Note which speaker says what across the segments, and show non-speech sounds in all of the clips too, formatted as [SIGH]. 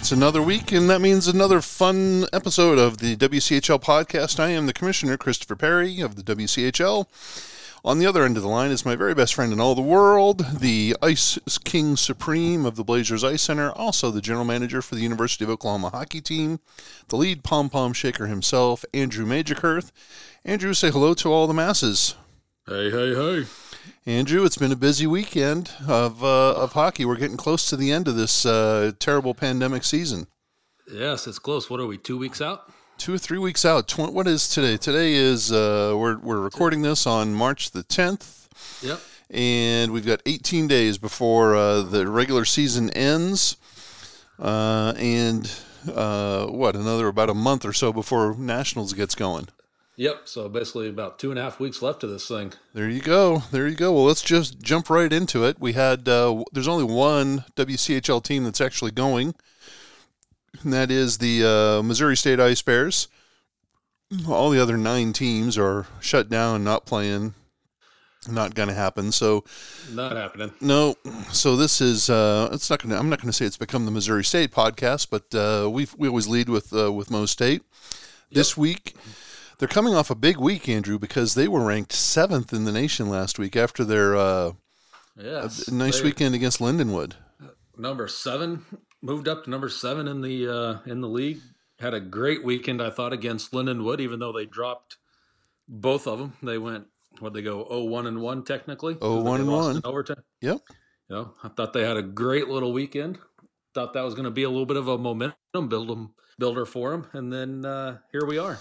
Speaker 1: It's another week, and that means another fun episode of the WCHL podcast. I am the Commissioner, Christopher Perry of the WCHL. On the other end of the line is my very best friend in all the world, the Ice King Supreme of the Blazers Ice Center, also the general manager for the University of Oklahoma hockey team, the lead pom pom shaker himself, Andrew Majorkirth. Andrew, say hello to all the masses.
Speaker 2: Hey, hey, hey.
Speaker 1: Andrew, it's been a busy weekend of uh, of hockey. We're getting close to the end of this uh, terrible pandemic season.
Speaker 2: Yes, it's close. What are we, two weeks out?
Speaker 1: Two or three weeks out. Tw- what is today? Today is uh, we're we're recording this on March the tenth.
Speaker 2: Yep.
Speaker 1: And we've got 18 days before uh, the regular season ends, uh, and uh, what another about a month or so before nationals gets going.
Speaker 2: Yep. So basically, about two and a half weeks left of this thing.
Speaker 1: There you go. There you go. Well, let's just jump right into it. We had uh, there's only one WCHL team that's actually going, and that is the uh, Missouri State Ice Bears. All the other nine teams are shut down, not playing, not going to happen. So
Speaker 2: Not happening.
Speaker 1: no. So this is uh, it's not going to. I'm not going to say it's become the Missouri State podcast, but uh, we we always lead with uh, with Mo State. This week, they're coming off a big week, Andrew, because they were ranked seventh in the nation last week after their uh,
Speaker 2: Yes.
Speaker 1: nice weekend against Lindenwood.
Speaker 2: Number seven moved up to number seven in the uh, in the league. Had a great weekend, I thought, against Lindenwood. Even though they dropped both of them, they went. What they go? Oh, one and one technically.
Speaker 1: 0-1 and one.
Speaker 2: overtime.
Speaker 1: Yep.
Speaker 2: You know, I thought they had a great little weekend. Thought that was going to be a little bit of a momentum build builder for them, and then uh, here we are.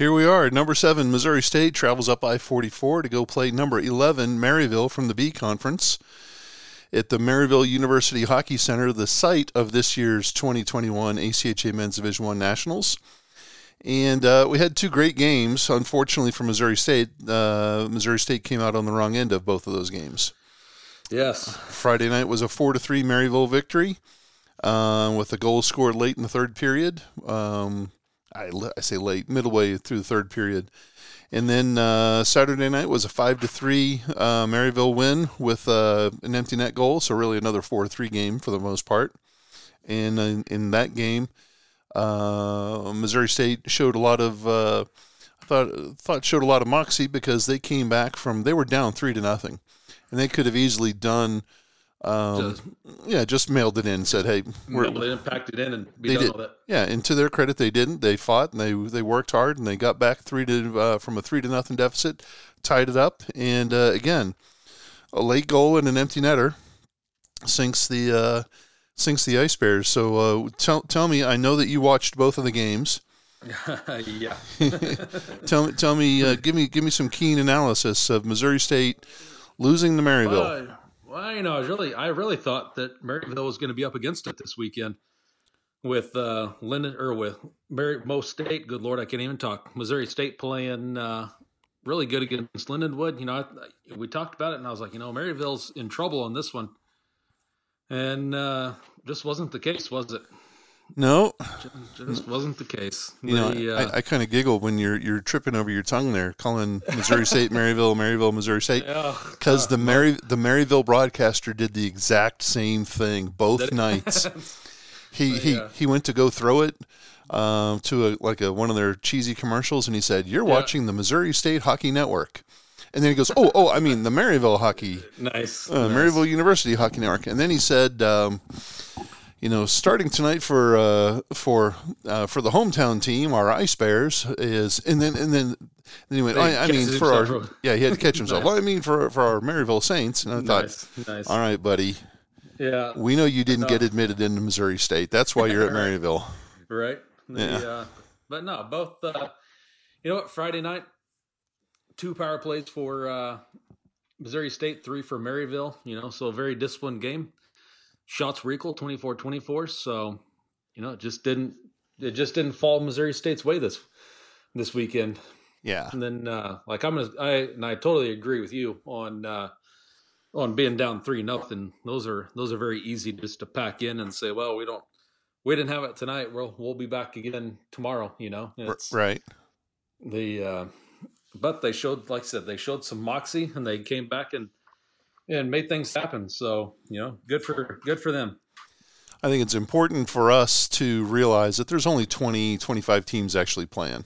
Speaker 1: Here we are. Number seven, Missouri State travels up I 44 to go play number 11, Maryville from the B Conference at the Maryville University Hockey Center, the site of this year's 2021 ACHA Men's Division One Nationals. And uh, we had two great games. Unfortunately for Missouri State, uh, Missouri State came out on the wrong end of both of those games.
Speaker 2: Yes,
Speaker 1: Friday night was a four to three Maryville victory, uh, with a goal scored late in the third period. Um, I, I say late, middle way through the third period, and then uh, Saturday night was a five to three uh, Maryville win with uh, an empty net goal. So really another four three game for the most part. And in, in that game, uh, Missouri State showed a lot of. Uh, I thought thought showed a lot of moxie because they came back from they were down three to nothing, and they could have easily done. Um,
Speaker 2: Just-
Speaker 1: yeah, just mailed it in and said, "Hey, we're,
Speaker 2: no, they didn't pack it in and be
Speaker 1: they
Speaker 2: done
Speaker 1: did.
Speaker 2: with it.
Speaker 1: Yeah, and to their credit, they didn't. They fought and they they worked hard and they got back three to uh, from a three to nothing deficit, tied it up, and uh, again, a late goal and an empty netter sinks the uh, sinks the Ice Bears. So uh, tell tell me, I know that you watched both of the games. [LAUGHS] [LAUGHS]
Speaker 2: yeah.
Speaker 1: Tell me, tell me, uh, give me give me some keen analysis of Missouri State losing to Maryville.
Speaker 2: Well, you know, I really, I really thought that Maryville was going to be up against it this weekend with uh, Linden or with Mary Mo State. Good Lord, I can't even talk. Missouri State playing uh, really good against Lindenwood. You know, I, we talked about it, and I was like, you know, Maryville's in trouble on this one, and uh, just wasn't the case, was it?
Speaker 1: No,
Speaker 2: Just wasn't the case.
Speaker 1: You know,
Speaker 2: uh,
Speaker 1: I, I kind of giggle when you're you're tripping over your tongue there, calling Missouri State Maryville, Maryville, Missouri State, because the Mary the Maryville broadcaster did the exact same thing both nights. [LAUGHS] He he
Speaker 2: Yeah.
Speaker 1: he went to go throw it um, to a like a one of their cheesy commercials, and he said, "You're
Speaker 2: Yeah.
Speaker 1: watching the Missouri State Hockey Network," and then he goes, "Oh oh, I mean the Maryville Hockey."
Speaker 2: nice.
Speaker 1: uh,
Speaker 2: nice.
Speaker 1: Maryville University Hockey Network, and then he said, um, you know, starting tonight for uh, for uh, for the hometown team, our Ice Bears is, and then and then then he went,
Speaker 2: He
Speaker 1: I, I mean for our yeah, he had to catch himself. Well, I mean for for our Maryville Saints, and I thought,
Speaker 2: Nice, nice.
Speaker 1: all right, buddy,
Speaker 2: Yeah,
Speaker 1: we know you didn't get admitted into Missouri State. That's why you're at [LAUGHS] Maryville.
Speaker 2: right? The,
Speaker 1: Yeah.
Speaker 2: uh, but no, both. Uh, you know what? Friday night, two power plays for uh, Missouri State three for Maryville. You know, so a very disciplined game. Shots were equal 24-24. So you know, it just didn't it just didn't fall Missouri State's way this this weekend.
Speaker 1: Yeah.
Speaker 2: And then uh like I'm gonna I and I totally agree with you on uh on being down three nothing. Those are those are very easy just to pack in and say, well, we don't we didn't have it tonight. We'll we'll be back again tomorrow. You know,
Speaker 1: it's, right.
Speaker 2: The uh, but they showed, like I said, they showed some moxie and they came back and and made things happen. So you know, good for good for them.
Speaker 1: I think it's important for us to realize that there's only 20, 25 teams actually playing.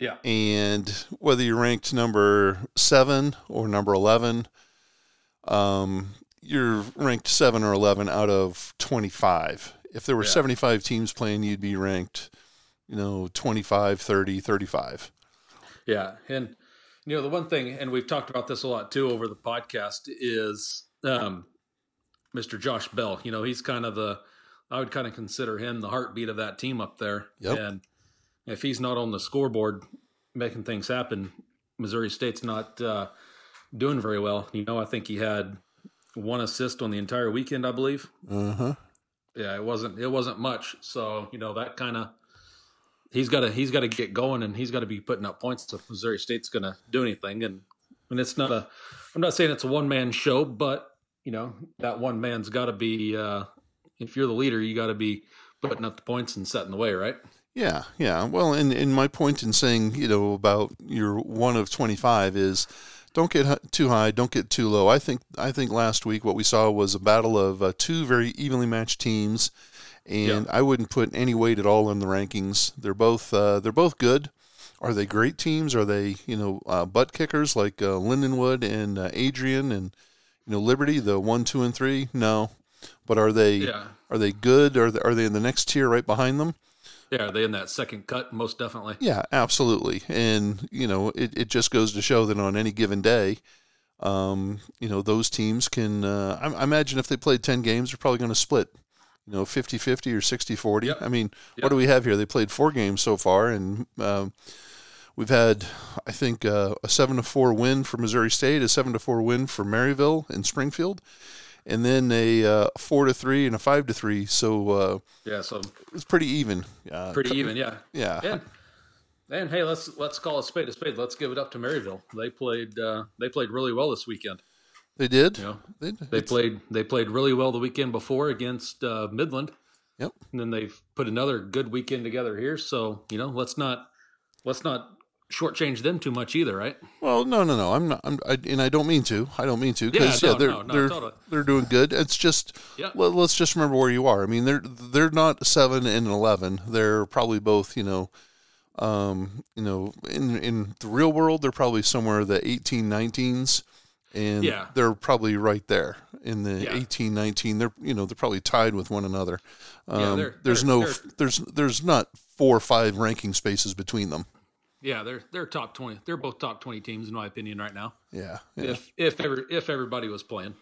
Speaker 2: Yeah.
Speaker 1: And whether you're ranked number seven or number 11, um, you're ranked seven or 11 out of 25. If there were yeah. 75 teams playing, you'd be ranked, you know, 25, 30, 35.
Speaker 2: Yeah. And, you know, the one thing, and we've talked about this a lot too over the podcast, is um, Mr. Josh Bell. You know, he's kind of the, I would kind of consider him the heartbeat of that team up there.
Speaker 1: Yep.
Speaker 2: And if he's not on the scoreboard making things happen, Missouri State's not uh, doing very well. You know, I think he had one assist on the entire weekend, I believe.
Speaker 1: Uh huh.
Speaker 2: Yeah, it wasn't it wasn't much. So you know that kind of he's got to he's got to get going and he's got to be putting up points if Missouri State's going to do anything. And and it's not a I'm not saying it's a one man show, but you know that one man's got to be uh, if you're the leader, you got to be putting up the points and setting the way, right?
Speaker 1: Yeah, yeah. Well, and, and my point in saying, you know, about your one of 25 is don't get too high, don't get too low. I think I think last week what we saw was a battle of uh, two very evenly matched teams, and I wouldn't put any weight at all in the rankings. They're both uh, they're both good. Are they great teams? Are they you know uh, butt kickers like uh, Lindenwood and uh, Adrian and you know Liberty, the one, two, and three? No, but are they
Speaker 2: yeah.
Speaker 1: are they good? Are they, are they in the next tier right behind them?
Speaker 2: Yeah, are they in that second cut? Most definitely.
Speaker 1: Yeah, absolutely. And you know, it, it just goes to show that on any given day, um, you know, those teams can. Uh, I, I, imagine if they played ten games, they're probably going to split. You know, 50-50 or 60-40.
Speaker 2: Yep.
Speaker 1: I mean,
Speaker 2: yep.
Speaker 1: what do we have here? They played four games so far, and um, we've had, I think, uh, a seven to four win for Missouri State, a seven to four win for Maryville and Springfield, and then a uh, four to three and a five to three. So uh,
Speaker 2: yeah, so
Speaker 1: it's pretty even. Uh,
Speaker 2: pretty even, yeah,
Speaker 1: yeah.
Speaker 2: And, and hey, let's let's call a spade a spade. Let's give it up to Maryville. They played uh, they played really well this weekend.
Speaker 1: They did.
Speaker 2: Know, they, they played they played really well the weekend before against uh, Midland.
Speaker 1: Yep.
Speaker 2: And then they've put another good weekend together here. So you know, let's not let's not shortchange them too much either, right?
Speaker 1: Well, no, no, no. I'm not, I'm, I, and I don't mean to. I don't mean to because yeah, no, yeah, they're
Speaker 2: no, no,
Speaker 1: they're
Speaker 2: totally.
Speaker 1: they're doing good. It's just
Speaker 2: yeah.
Speaker 1: let, us just remember where you are. I mean, they're they're not seven and eleven. They're probably both. You know, um, you know, in in the real world, they're probably somewhere the 18, 19s, and
Speaker 2: yeah.
Speaker 1: they're probably right there in the
Speaker 2: Yeah.
Speaker 1: 18, 19. They're you know they're probably tied with one another. Um,
Speaker 2: Yeah, they're-
Speaker 1: there's
Speaker 2: they're-
Speaker 1: no
Speaker 2: they're-
Speaker 1: there's there's not four or five ranking spaces between them.
Speaker 2: Yeah, they're they're top twenty. They're both top twenty teams in my opinion right now.
Speaker 1: Yeah, yeah.
Speaker 2: If if ever if everybody was playing.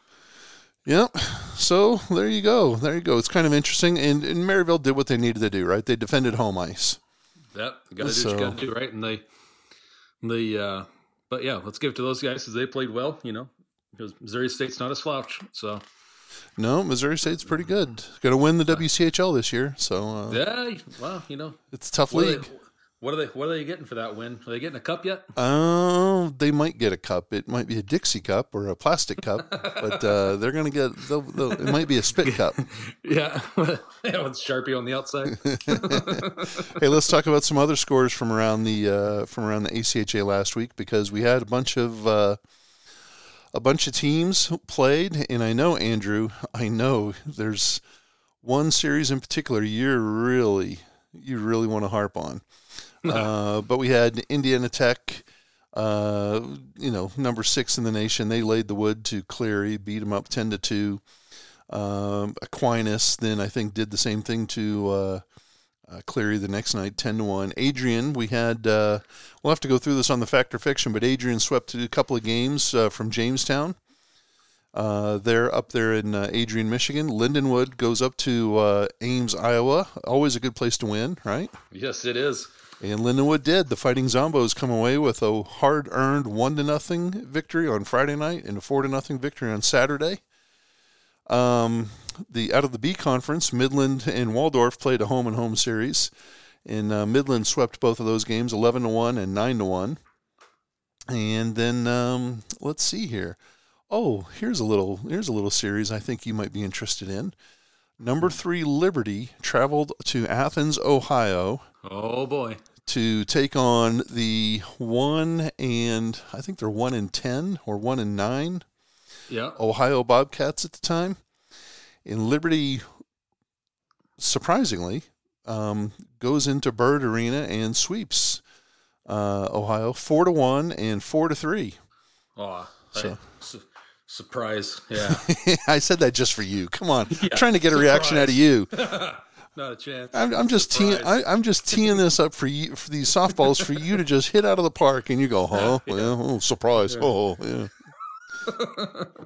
Speaker 1: Yep. So there you go. There you go. It's kind of interesting. And, and Maryville did what they needed to do, right? They defended home ice.
Speaker 2: Yep, got to do
Speaker 1: So-
Speaker 2: what you got to do, right? And they, the, uh, but yeah, let's give it to those guys because they played well. You know, because Missouri State's not a slouch. So
Speaker 1: No, Missouri State's pretty good. Going to win the WCHL this year. So uh,
Speaker 2: yeah, well, you know,
Speaker 1: it's a tough league.
Speaker 2: What are they? What are they getting for that win? Are they getting a cup yet?
Speaker 1: Oh, they might get a cup. It might be a Dixie cup or a plastic cup, but uh, [LAUGHS] they're going to get. They'll, they'll, it might be a spit cup. [LAUGHS]
Speaker 2: yeah, yeah, [LAUGHS] with Sharpie on the outside.
Speaker 1: hey, let's talk about some other scores from around the uh, from around the ACHA last week because we had a bunch of uh, a bunch of teams played, and I know Andrew, I know there's one series in particular you're really you really want to harp on. [LAUGHS] uh, but we had Indiana Tech, uh, you know, number six in the nation. They laid the wood to Cleary, beat them up ten to two. Um, Aquinas then I think did the same thing to uh, uh, Cleary the next night, ten to one. Adrian, we had uh, we'll have to go through this on the fact or fiction, but Adrian swept a couple of games uh, from Jamestown. Uh, they're up there in uh, Adrian, Michigan. Lindenwood goes up to uh, Ames, Iowa. Always a good place to win, right?
Speaker 2: Yes, it is.
Speaker 1: And Lindenwood did. The Fighting Zombos come away with a hard-earned one to nothing victory on Friday night and a four to nothing victory on Saturday. Um, the out of the B conference, Midland and Waldorf played a home and home series, and uh, Midland swept both of those games, eleven to one and nine to one. And then um, let's see here. Oh, here's a little here's a little series I think you might be interested in. Number three Liberty traveled to Athens, Ohio.
Speaker 2: Oh boy.
Speaker 1: To take on the one and I think they're one in ten or one in nine.
Speaker 2: Yeah.
Speaker 1: Ohio Bobcats at the time. And Liberty, surprisingly, um, goes into Bird Arena and sweeps uh, Ohio four to one and four to three.
Speaker 2: Oh, so. Su- surprise! Yeah, [LAUGHS]
Speaker 1: I said that just for you. Come on, [LAUGHS] yeah, trying to get surprise. a reaction out of you. [LAUGHS]
Speaker 2: Not a chance.
Speaker 1: I'm, I'm just teeing. I, am just teeing this up for you for these softballs for you to just hit out of the park, and you go, "Huh? Yeah. Well, oh, surprise! Yeah. Oh, yeah."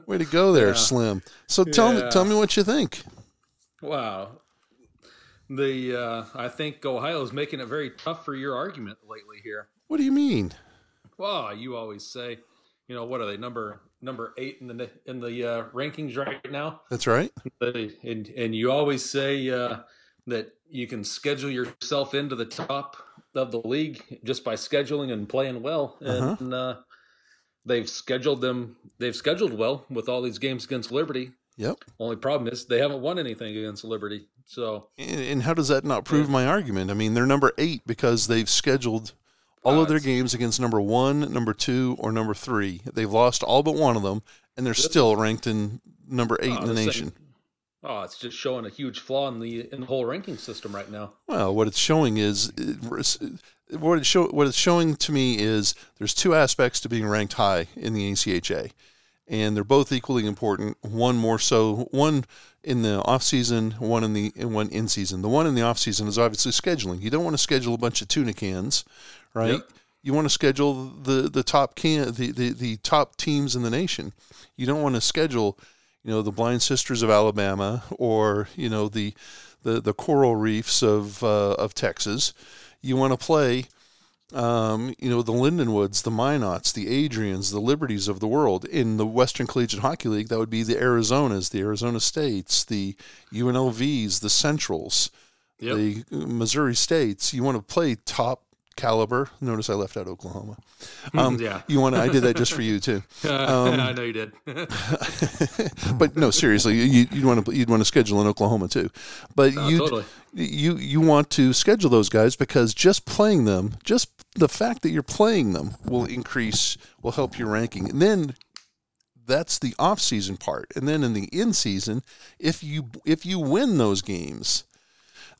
Speaker 1: Way to go there, Slim. So tell me, tell me what you think.
Speaker 2: Wow, the uh, I think Ohio is making it very tough for your argument lately here.
Speaker 1: What do you mean?
Speaker 2: Well, you always say, you know, what are they number number eight in the in the uh, rankings right now?
Speaker 1: That's right.
Speaker 2: And and you always say uh, that you can schedule yourself into the top of the league just by scheduling and playing well, uh-huh. and uh, they've scheduled them. They've scheduled well with all these games against Liberty.
Speaker 1: Yep.
Speaker 2: Only problem is they haven't won anything against Liberty. So,
Speaker 1: and, and how does that not prove yeah. my argument? I mean, they're number eight because they've scheduled all of their games against number one, number two, or number three. They've lost all but one of them, and they're still ranked in number eight oh, in the, the nation.
Speaker 2: Oh, it's just showing a huge flaw in the in the whole ranking system right now.
Speaker 1: Well, what it's showing is what it show what it's showing to me is there's two aspects to being ranked high in the ACHA and they're both equally important. One more so, one in the off season, one in the and one in season. The one in the off season is obviously scheduling. You don't want to schedule a bunch of tuna cans, right? Yep. You want to schedule the the top can the, the the top teams in the nation. You don't want to schedule, you know, the Blind Sisters of Alabama or you know the the the coral reefs of uh, of Texas. You want to play um, you know, the Lindenwoods, the Minots, the Adrians, the Liberties of the world. In the Western Collegiate Hockey League, that would be the Arizonas, the Arizona States, the UNLVs, the Centrals, yep. the Missouri States. You want to play top caliber. Notice I left out Oklahoma.
Speaker 2: Um, yeah,
Speaker 1: you want? I did that just for you too. [LAUGHS]
Speaker 2: Um, [LAUGHS] I know you did. [LAUGHS]
Speaker 1: but no, seriously, you, would want to you'd want to schedule in Oklahoma too. But
Speaker 2: oh,
Speaker 1: you
Speaker 2: totally.
Speaker 1: you you want to schedule those guys because just playing them, just the fact that you're playing them will increase, will help your ranking, and then that's the off season part. And then in the in season, if you if you win those games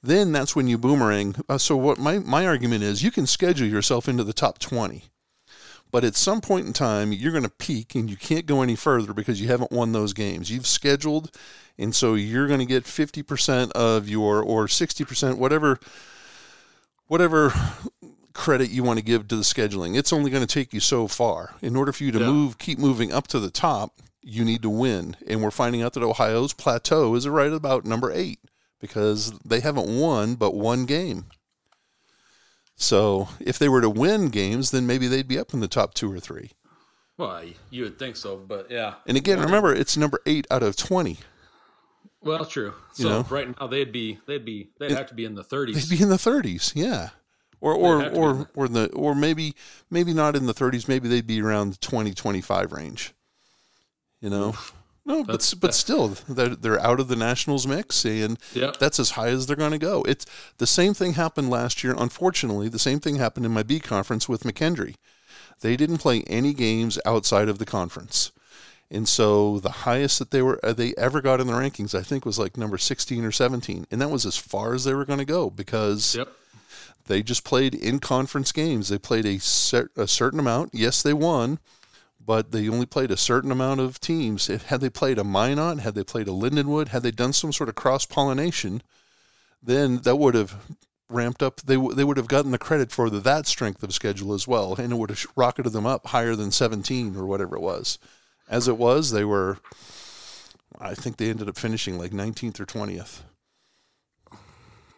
Speaker 1: then that's when you boomerang. Uh, so what my, my argument is you can schedule yourself into the top 20. But at some point in time, you're going to peak and you can't go any further because you haven't won those games. You've scheduled, and so you're going to get 50% of your, or 60%, whatever, whatever credit you want to give to the scheduling. It's only going to take you so far. In order for you to yeah. move, keep moving up to the top, you need to win. And we're finding out that Ohio's plateau is right about number eight because they haven't won but one game. So if they were to win games, then maybe they'd be up in the top two or three.
Speaker 2: Well, you would think so, but yeah.
Speaker 1: And again, remember it's number eight out of twenty.
Speaker 2: Well, true. So you know? right now they'd be they'd be they'd it, have to be in the thirties.
Speaker 1: They'd be in the thirties, yeah. Or or or or the or maybe maybe not in the thirties. Maybe they'd be around the 20, 25 range. You know. No, but but still, they're, they're out of the Nationals mix, and that's as high as they're going to go. It's the same thing happened last year. Unfortunately, the same thing happened in my B conference with McKendree. They didn't play any games outside of the conference, and so the highest that they were uh, they ever got in the rankings, I think, was like number sixteen or seventeen, and that was as far as they were going to go because.
Speaker 2: Yep.
Speaker 1: They just played in conference games. They played a, cer- a certain amount. Yes, they won, but they only played a certain amount of teams. If, had they played a Minot, had they played a Lindenwood, had they done some sort of cross pollination, then that would have ramped up. They they would have gotten the credit for the, that strength of schedule as well, and it would have rocketed them up higher than 17 or whatever it was. As it was, they were. I think they ended up finishing like 19th or 20th.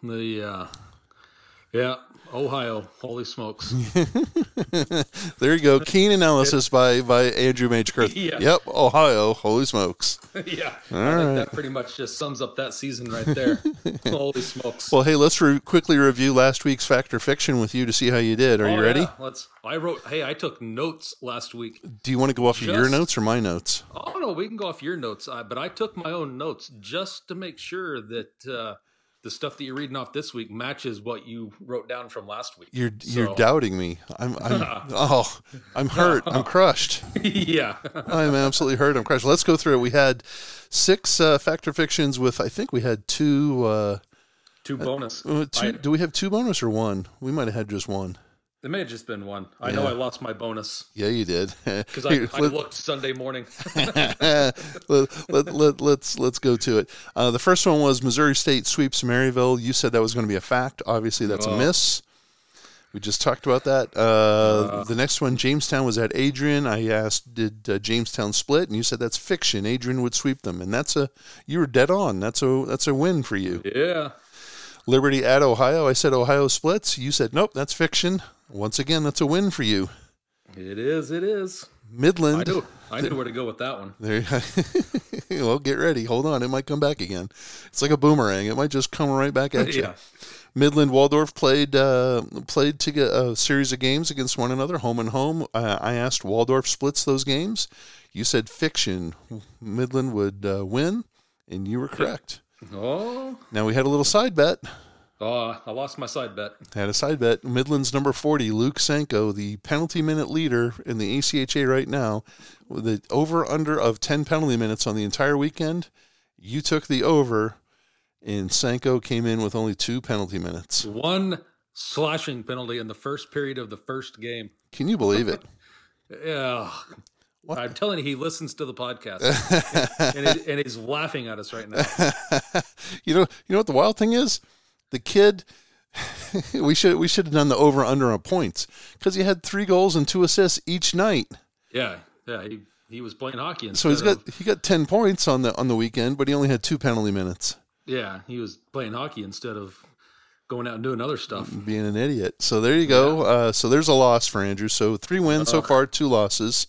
Speaker 2: The uh, yeah, Ohio. Holy smokes! [LAUGHS]
Speaker 1: there you go. Keen analysis by by Andrew Major. [LAUGHS]
Speaker 2: Yeah.
Speaker 1: Yep, Ohio. Holy smokes. [LAUGHS]
Speaker 2: yeah,
Speaker 1: All
Speaker 2: I think that pretty much just sums up that season right there. Holy smokes!
Speaker 1: Well, hey, let's re- quickly review last week's Fact or Fiction with you to see how you did. Are
Speaker 2: Oh,
Speaker 1: you ready?
Speaker 2: yeah, Let's. I wrote. Hey, I took notes last week.
Speaker 1: Do you want to go off of your notes or my notes?
Speaker 2: Oh no, we can go off your notes. Uh, but I took my own notes just to make sure that uh, the stuff that you're reading off this week matches what you wrote down from last week.
Speaker 1: You're you're doubting me. I'm I'm [LAUGHS] oh I'm hurt. I'm crushed. [LAUGHS]
Speaker 2: yeah.
Speaker 1: I'm absolutely hurt. I'm crushed. Let's go through it. We had six uh, fact or fictions with I think we had two. Uh,
Speaker 2: Two bonus.
Speaker 1: uh, two do we have two bonus or one? We might have had just one.
Speaker 2: It may have just been one. I know I lost my bonus
Speaker 1: Yeah, you did. [LAUGHS]
Speaker 2: because I, I looked Sunday morning. [LAUGHS]
Speaker 1: let, let, let, let's let's go to it. Uh, the first one was Missouri State sweeps Maryville. You said that was going to be a fact. Obviously, that's a
Speaker 2: Oh.
Speaker 1: miss. We just talked about that. Uh, the next one, Jamestown was at Adrian. I asked, did uh, Jamestown split? And you said that's fiction. Adrian would sweep them, and that's a you were dead on. That's a that's a win for you.
Speaker 2: yeah.
Speaker 1: Liberty at Ohio. I said Ohio splits. You said nope, that's fiction. Once again, that's a win for you.
Speaker 2: It is. It is.
Speaker 1: Midland.
Speaker 2: I knew. I knew where to go with that one.
Speaker 1: There, [LAUGHS] well, get ready. Hold on, it might come back again. It's like a boomerang. It might just come right back [LAUGHS] at you.
Speaker 2: Yeah.
Speaker 1: Midland Waldorf played uh, played to get a series of games against one another, home and home. Uh, I asked Waldorf splits those games. You said fiction. Midland would uh, win, and you were correct.
Speaker 2: Oh.
Speaker 1: Now we had a little side bet.
Speaker 2: Oh, I lost my side bet.
Speaker 1: Had a side bet. Midland's number 40, Luke Sanko, the penalty minute leader in the ACHA right now, with the over under of 10 penalty minutes on the entire weekend. You took the over, and Sanko came in with only two penalty minutes.
Speaker 2: One slashing penalty in the first period of the first game.
Speaker 1: Can you believe it? [LAUGHS]
Speaker 2: Yeah.
Speaker 1: What?
Speaker 2: I'm telling you, he listens to the podcast, [LAUGHS] and, and he's laughing at us right now. [LAUGHS]
Speaker 1: you know, you know what the wild thing is? The kid. [LAUGHS] we should we should have done the over under on points because he had three goals and two assists each night.
Speaker 2: Yeah, yeah. He, he was playing hockey.
Speaker 1: So he's got
Speaker 2: of-
Speaker 1: he got ten points on the on the weekend, but he only had two penalty minutes.
Speaker 2: yeah, he was playing hockey instead of going out and doing other stuff.
Speaker 1: being an idiot. So there you go. Uh, so there's a loss for Andrew. So three wins so far, two losses.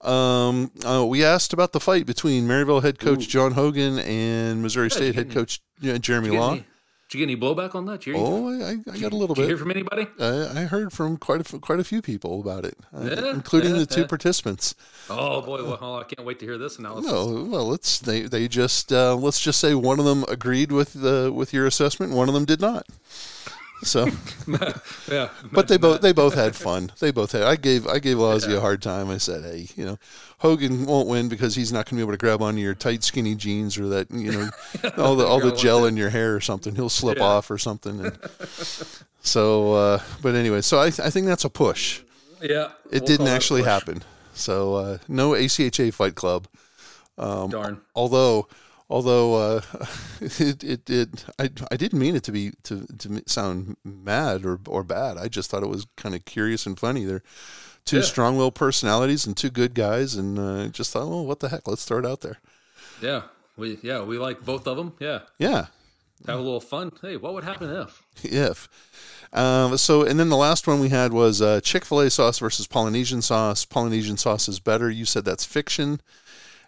Speaker 1: Um, uh, we asked about the fight between Maryville head coach John Hogan and Missouri
Speaker 2: Yeah,
Speaker 1: State head coach Jeremy
Speaker 2: Did you, get
Speaker 1: Law.
Speaker 2: any, did you get any blowback on that?
Speaker 1: Oh, I, I got a little
Speaker 2: did you hear
Speaker 1: bit.
Speaker 2: from anybody?
Speaker 1: I, I heard from quite a f- quite a few people about it, uh,
Speaker 2: Yeah,
Speaker 1: including
Speaker 2: yeah,
Speaker 1: the two
Speaker 2: yeah.
Speaker 1: participants.
Speaker 2: Oh boy, well, I can't wait to hear this analysis.
Speaker 1: No, well, let's they they just uh, let's just say one of them agreed with the with your assessment, one of them did not. So. [LAUGHS]
Speaker 2: yeah,
Speaker 1: but they both they both had fun. They both had. I gave I gave Ozzy a hard time. I said, hey, you know, Hogan won't win because he's not going to be able to grab onto your tight skinny jeans or that you know [LAUGHS] all the all the gel in your hair or something. He'll slip
Speaker 2: Yeah.
Speaker 1: off or something. And so, uh, but anyway, so I I think that's a push.
Speaker 2: Yeah,
Speaker 1: It
Speaker 2: we'll
Speaker 1: didn't
Speaker 2: call that a
Speaker 1: actually happen. So uh, no ACHA Fight Club.
Speaker 2: Darn.
Speaker 1: Although although uh, [LAUGHS] it, it it I I didn't mean it to be to to sound mad or or bad. I just thought it was kind of curious and funny. They're two
Speaker 2: Yeah.
Speaker 1: strong-willed personalities and two good guys, and uh, just thought, well, what the heck? Let's throw it out there.
Speaker 2: Yeah, we yeah we like both of them. Yeah,
Speaker 1: Yeah,
Speaker 2: have a little fun. Hey, what would happen if? [LAUGHS]
Speaker 1: if. Um, so, and then the last one we had was uh, Chick fil A sauce versus Polynesian sauce. Polynesian sauce is better. You said that's fiction,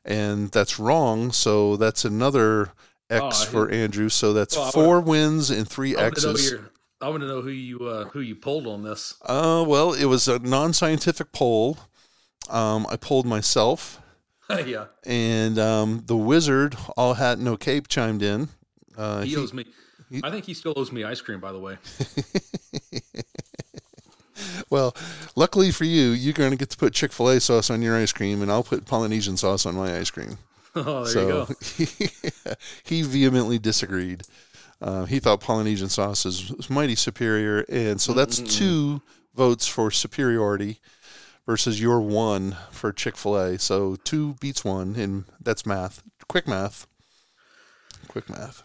Speaker 1: and that's wrong. So, that's another X
Speaker 2: Oh,
Speaker 1: for Andrew. So, that's four wins and three
Speaker 2: I want to know
Speaker 1: X's.
Speaker 2: I want to know who you uh, who you pulled on this.
Speaker 1: Uh, well, it was a non scientific poll. Um, I polled myself, [LAUGHS]
Speaker 2: yeah,
Speaker 1: and um, the wizard, all hat, no cape, chimed in. Uh,
Speaker 2: he,
Speaker 1: he-
Speaker 2: owes me. I think he still owes me ice cream. By the way. [LAUGHS]
Speaker 1: well, luckily for you, you're going to get to put Chick fil A sauce on your ice cream, and I'll put Polynesian sauce on my ice cream. [LAUGHS]
Speaker 2: Oh, there
Speaker 1: so
Speaker 2: you go. [LAUGHS]
Speaker 1: he vehemently disagreed. Uh, he thought Polynesian sauce is, mighty superior, and so that's two votes for superiority versus your one for Chick Fil A. So two beats one, and that's math. Quick math. Quick math.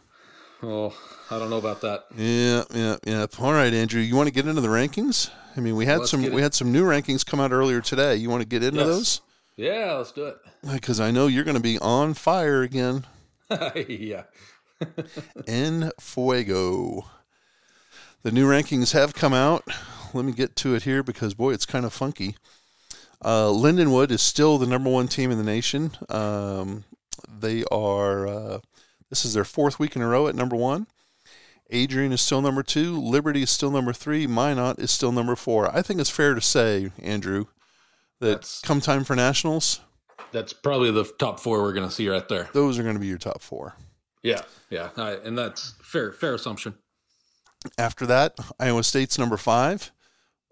Speaker 2: Oh, I don't know about that.
Speaker 1: Yeah, yeah, yeah. All right, Andrew. You want to get into the rankings? I mean, we had
Speaker 2: Let's
Speaker 1: some we had some new rankings come out earlier today. You want to get into
Speaker 2: Yes.
Speaker 1: those?
Speaker 2: Yeah, let's do it.
Speaker 1: Because I know you're going to be on fire again. [LAUGHS]
Speaker 2: yeah. [LAUGHS]
Speaker 1: En fuego. The new rankings have come out. Let me get to it here because, boy, it's kind of funky. Uh, Lindenwood is still the number one team in the nation. Um, they are, uh, this is their fourth week in a row at number one. Adrian is still number two. Liberty is still number three. Minot is still number four. I think it's fair to say, Andrew, that
Speaker 2: That's-
Speaker 1: come time for nationals,
Speaker 2: That's probably the top four we're going to see right there.
Speaker 1: those are going to be your top four.
Speaker 2: Yeah, yeah, and that's fair. Fair assumption.
Speaker 1: After that, Iowa State's number five.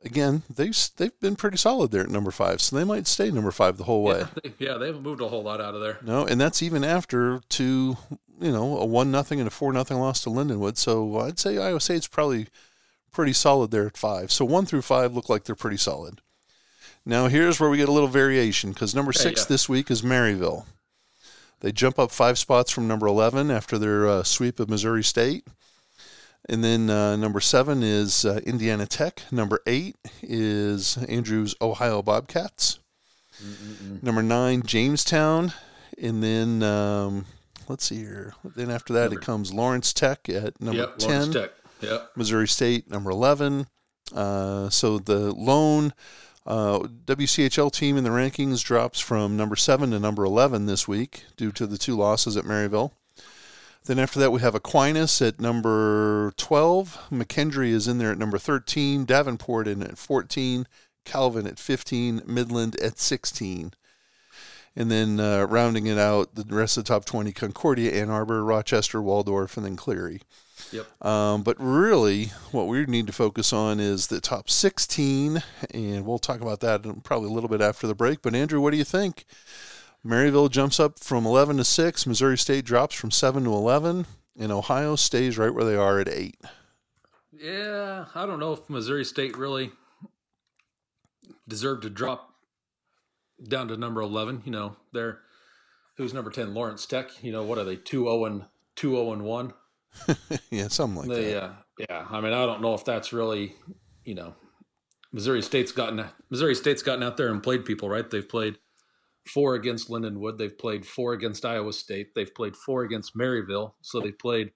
Speaker 1: Again, they've they've been pretty solid there at number five, so they might stay number five the whole way. [LAUGHS]
Speaker 2: Yeah, they, yeah, they haven't moved a whole lot out of there.
Speaker 1: No, and that's even after two, you know, a one nothing and a four nothing loss to Lindenwood. So I'd say Iowa State's probably pretty solid there at five. So one through five look like they're pretty solid. Now here's where we get a little variation because number six
Speaker 2: yeah.
Speaker 1: this week is Maryville. They jump up five spots from number eleven after their uh, sweep of Missouri State. And then uh, number seven is uh, Indiana Tech. Number eight is Andrew's Ohio Bobcats. Number nine, Jamestown. And then, um, let's see here. Then after that,
Speaker 2: Number-
Speaker 1: it comes Lawrence Tech at number
Speaker 2: Yep,
Speaker 1: 10.
Speaker 2: Lawrence Tech. Yep.
Speaker 1: Missouri State, number 11. Uh, so the lone uh, WCHL team in the rankings drops from number 7 to number 11 this week due to the two losses at Maryville. Then after that, we have Aquinas at number 12. McKendree is in there at number 13. Davenport in at 14. Calvin at 15. Midland at 16. And then uh, rounding it out, the rest of the top 20 Concordia, Ann Arbor, Rochester, Waldorf, and then Cleary.
Speaker 2: Yep.
Speaker 1: Um, but really, what we need to focus on is the top 16, and we'll talk about that probably a little bit after the break. But, Andrew, what do you think? Maryville jumps up from 11 to 6, Missouri State drops from 7 to 11, and Ohio stays right where they are at 8.
Speaker 2: Yeah, I don't know if Missouri State really deserved to drop down to number 11. You know, they're who's number 10? Lawrence Tech. You know, what are they? 2 0 and 2 0 and 1. [LAUGHS]
Speaker 1: yeah, something like
Speaker 2: They,
Speaker 1: that.
Speaker 2: uh, yeah, I mean, I don't know if that's really, you know, Missouri State's gotten Missouri State's gotten out there and played people, right? They've played four against Lindenwood, they've played four against Iowa State, they've played four against Maryville, so they played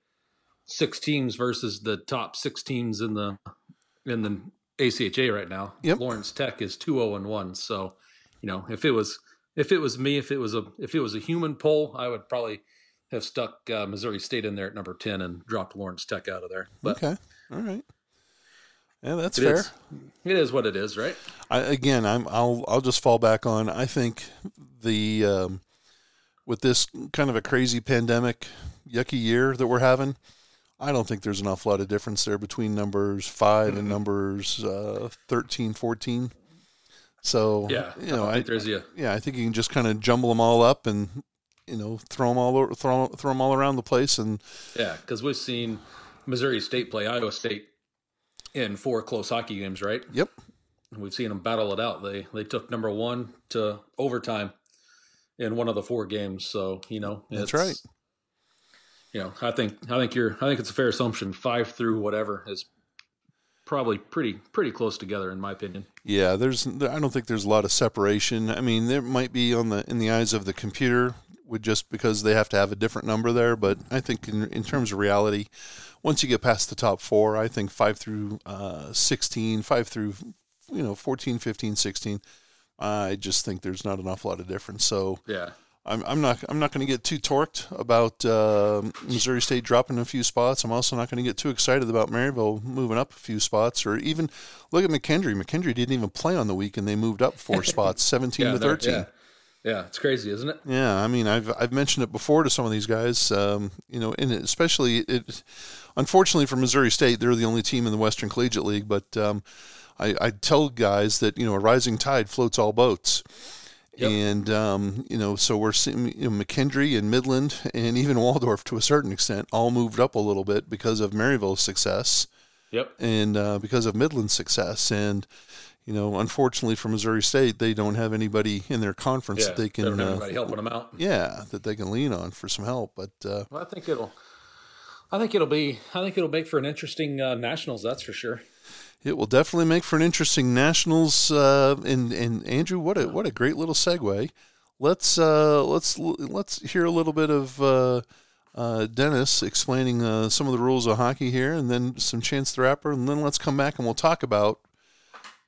Speaker 2: six teams versus the top six teams in the in the ACHA right now.
Speaker 1: Yep.
Speaker 2: Lawrence Tech is two zero and one, so you know if it was if it was me, if it was a if it was a human poll, I would probably have stuck uh, Missouri State in there at number ten and dropped Lawrence Tech out of there. But
Speaker 1: okay. All right. Yeah, that's
Speaker 2: it
Speaker 1: fair.
Speaker 2: is- it is what it is, right?
Speaker 1: I, again, I'm I'll I'll just fall back on. I think the um, with this kind of a crazy pandemic, yucky year that we're having, I don't think there's an awful lot of difference there between numbers 5 and numbers uh, 13, 14. So
Speaker 2: Yeah,
Speaker 1: you know,
Speaker 2: I there's a
Speaker 1: yeah, I think you can just kind of jumble them all up and you know throw them all o- throw throw them all around the place and
Speaker 2: yeah, because we've seen Missouri State play Iowa State in four close hockey games, right?
Speaker 1: yep,
Speaker 2: We've seen them battle it out. They they took number one to overtime in one of the four games. So you know
Speaker 1: That's right.
Speaker 2: You know, I think I think you're I think it's a fair assumption. Five through whatever is probably pretty pretty close together in my opinion.
Speaker 1: Yeah, there's. I don't think there's a lot of separation. I mean, there might be on the in the eyes of the computer, with just because they have to have a different number there. But I think in, in terms of reality, once you get past the top four, I think five through uh, 16, five through you know 14, 15, 16. I just think there's not an awful lot of difference. So
Speaker 2: Yeah,
Speaker 1: I'm, I'm not I'm not going to get too torqued about uh, Missouri State dropping a few spots. I'm also not going to get too excited about Maryville moving up a few spots, or even look at McKendree. McKendree didn't even play on the week, and they moved up four [LAUGHS] spots, 17
Speaker 2: yeah,
Speaker 1: to 13.
Speaker 2: Yeah. yeah, it's crazy, isn't it?
Speaker 1: Yeah, I mean, I've I've mentioned it before to some of these guys. Um, you know, and especially it. Unfortunately for Missouri State, they're the only team in the Western Collegiate League. But um, I, I tell guys that you know a rising tide floats all boats.
Speaker 2: Yep.
Speaker 1: And um, you know, so we're seeing you know, McKendree and Midland and even Waldorf to a certain extent all moved up a little bit because of Maryville's success
Speaker 2: Yep.
Speaker 1: and uh, because of Midland's success. And you know, unfortunately for Missouri State, they don't have anybody in their conference
Speaker 2: Yeah,
Speaker 1: that they can uh,
Speaker 2: anybody helping them out.
Speaker 1: yeah, that they can lean on for some help. But uh,
Speaker 2: Well, I think it'll. I think it'll be. I think it'll make for an interesting uh, nationals. That's for sure.
Speaker 1: It will definitely make for an interesting nationals. Uh, and and Andrew, what a what a great little segue. Let's uh, let's let's hear a little bit of uh, uh, Dennis explaining uh, some of the rules of hockey here, and then some Chance the Rapper, and then let's come back and we'll talk about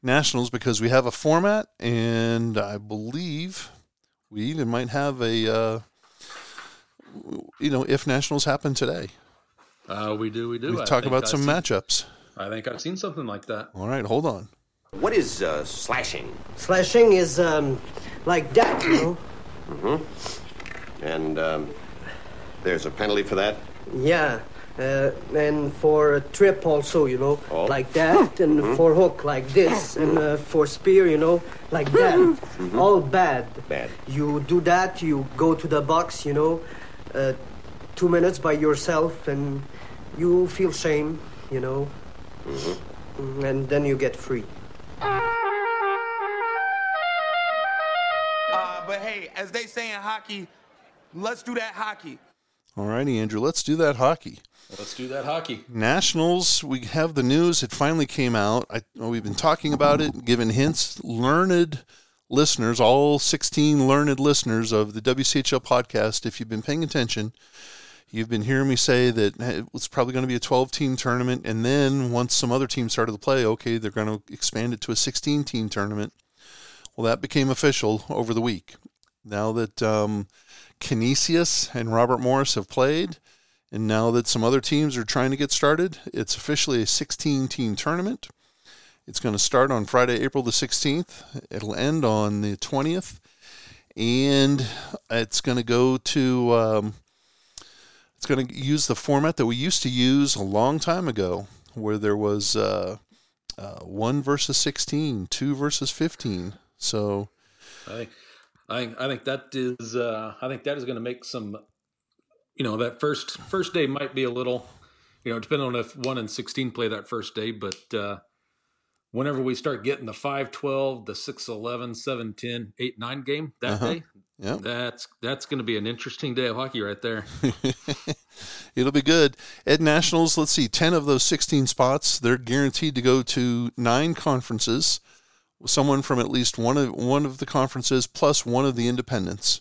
Speaker 1: nationals because we have a format, and I believe we even might have a uh, you know if nationals happen today.
Speaker 2: Uh, we do, we do.
Speaker 1: We
Speaker 2: I
Speaker 1: talk about some matchups.
Speaker 2: I think I've seen something like that.
Speaker 1: All right, hold on.
Speaker 3: What is uh, slashing?
Speaker 4: Slashing is um, like that, you know? Mm-hmm.
Speaker 3: And um, there's a penalty for that?
Speaker 4: Yeah. Uh, and for a trip also, you know,
Speaker 3: Oh.
Speaker 4: like that, and for hook like this, and uh, for spear, you know, like that. All bad.
Speaker 3: Bad.
Speaker 4: You do that, you go to the box, you know, uh, two minutes by yourself, and you feel shame, you know, Mm, and then you get free.
Speaker 5: Uh, but hey, as they say in hockey, let's do that hockey.
Speaker 1: All righty, Andrew, let's do that hockey.
Speaker 2: Let's do that hockey.
Speaker 1: Nationals, we have the news. It finally came out. I, we've been talking about it, giving hints. Learned listeners, all 16 learned listeners of the WCHL podcast, if you've been paying attention, you've been hearing me say that hey, it's probably going to be a 12 team tournament. And then once some other teams started to play, okay, they're going to expand it to a 16 team tournament. Well, that became official over the week. Now that um, Canisius and Robert Morris have played, and now that some other teams are trying to get started, it's officially a 16 team tournament. It's going to start on Friday, April the 16th. It'll end on the 20th. And it's going to go to, um, it's going to use the format that we used to use a long time ago, where there was uh, uh, 1 versus 16, 2 versus 15. So,
Speaker 2: I think, I I think that is, uh, I think that is going to make some, you know, that first first day might be a little, you know, depending on if one and sixteen play that first day, but uh, whenever we start getting the 5-12, the 6-11, 7-10, 8-9 game that
Speaker 1: Uh-huh.
Speaker 2: day,
Speaker 1: yeah.
Speaker 2: that's that's going to be an interesting day of hockey right there. [LAUGHS]
Speaker 1: It'll be good. At Nationals, let's see, 10 of those 16 spots, they're guaranteed to go to nine conferences, someone from at least one of one of the conferences plus one of the independents.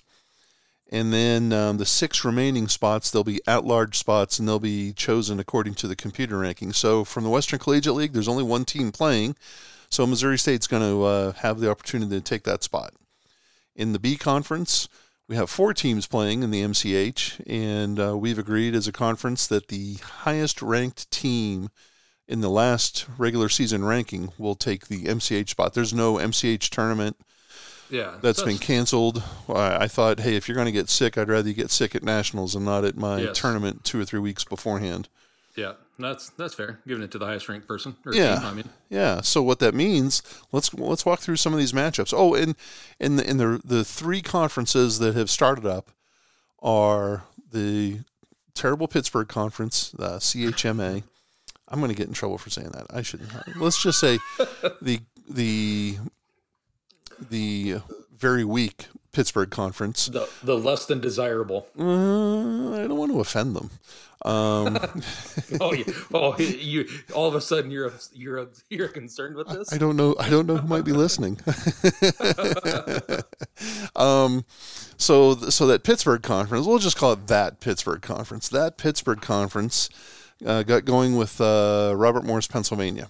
Speaker 1: And then um, the six remaining spots, they'll be at large spots and they'll be chosen according to the computer ranking. So from the Western Collegiate League, there's only one team playing. So Missouri State's going to uh, have the opportunity to take that spot. In the B conference, we have four teams playing in the MCH, and uh, we've agreed as a conference that the highest ranked team in the last regular season ranking will take the MCH spot. There's no MCH tournament
Speaker 2: Yeah,
Speaker 1: that's been canceled. I I thought, hey, if you're going to get sick, I'd rather you get sick at nationals and not at my
Speaker 2: Yes.
Speaker 1: tournament two or three weeks beforehand.
Speaker 2: Yeah, that's that's fair. Giving it to the highest ranked person or
Speaker 1: Yeah.
Speaker 2: team. I mean,
Speaker 1: Yeah. So what that means, let's let's walk through some of these matchups. Oh, and in the in the the three conferences that have started up are the terrible Pittsburgh conference, uh, CHMA. [LAUGHS] I'm going to get in trouble for saying that. I shouldn't. Let's just say [LAUGHS] the the the very weak Pittsburgh conference.
Speaker 2: the the less than desirable.
Speaker 1: Uh, I don't want to offend them. Um, [LAUGHS]
Speaker 2: Oh, yeah. oh, you all of a sudden you're you're you're concerned with this.
Speaker 1: I don't know. I don't know who might be listening. [LAUGHS] um, so so that Pittsburgh conference, we'll just call it that Pittsburgh conference. That Pittsburgh conference uh, got going with uh, Robert Morris, Pennsylvania.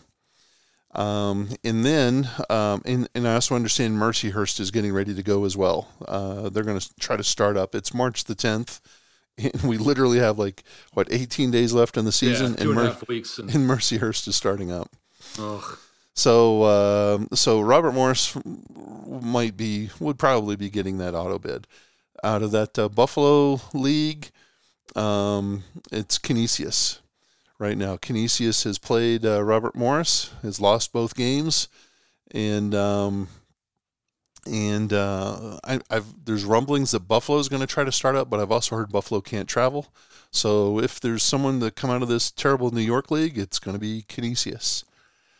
Speaker 1: Um, and then, um, and, and I also understand Mercyhurst is getting ready to go as well. Uh, they're going to try to start up. It's March the 10th. [LAUGHS] And we literally have like, what, 18 days left in the season?
Speaker 2: yeah, two and a
Speaker 1: Mer-
Speaker 2: half weeks, and
Speaker 1: and Mercyhurst is starting up.
Speaker 2: ugh.
Speaker 1: So um so Robert Morris might be would probably be getting that auto bid out of that uh, Buffalo League. Um, it's Canisius right now. Canisius has played uh, Robert Morris, has lost both games, and um, and uh, I, I've there's rumblings that Buffalo is going to try to start up, but I've also heard Buffalo can't travel. So if there's someone to come out of this terrible New York league, it's going to be Canisius.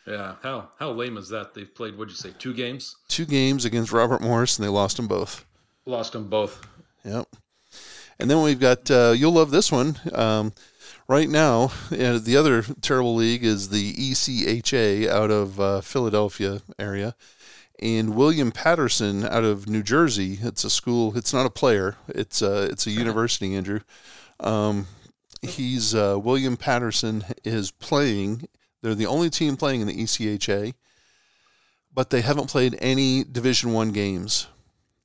Speaker 2: yeah. How how lame is that? They've played. What'd you say? Two games.
Speaker 1: two games against Robert Morris, and they lost them both.
Speaker 2: Lost them both.
Speaker 1: Yep. And then we've got uh, you'll love this one. Um, right now, uh, the other terrible league is the ECHA out of uh, Philadelphia area, and William Paterson out of New Jersey. It's a school. It's not a player. It's a it's a university. Andrew. Um, he's uh, William Paterson is playing. They're the only team playing in the ECHA, but they haven't played any Division One games,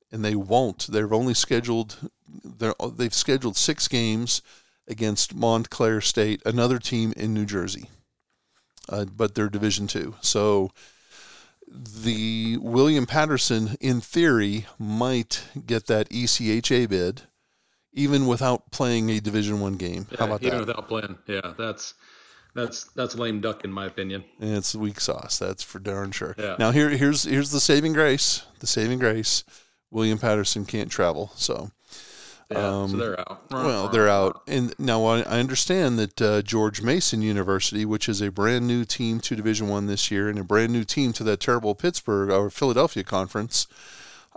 Speaker 1: and they won't. They've only scheduled. They're, they've scheduled six games against Montclair State, another team in New Jersey, uh, but they're Division Two. So the William Paterson, in theory, might get that ECHA bid, even without playing a Division One game. How about that?
Speaker 2: even
Speaker 1: that?
Speaker 2: without playing. Yeah, that's that's that's lame duck in my opinion.
Speaker 1: And it's weak sauce. That's for darn sure.
Speaker 2: Yeah.
Speaker 1: Now here, here's here's the saving grace. The saving grace. William Paterson can't travel, so
Speaker 2: Yeah, so
Speaker 1: Um,
Speaker 2: they're out.
Speaker 1: well they're out. And now I, I understand that uh, George Mason University, which is a brand new team to Division One this year, and a brand new team to that terrible Pittsburgh or Philadelphia conference,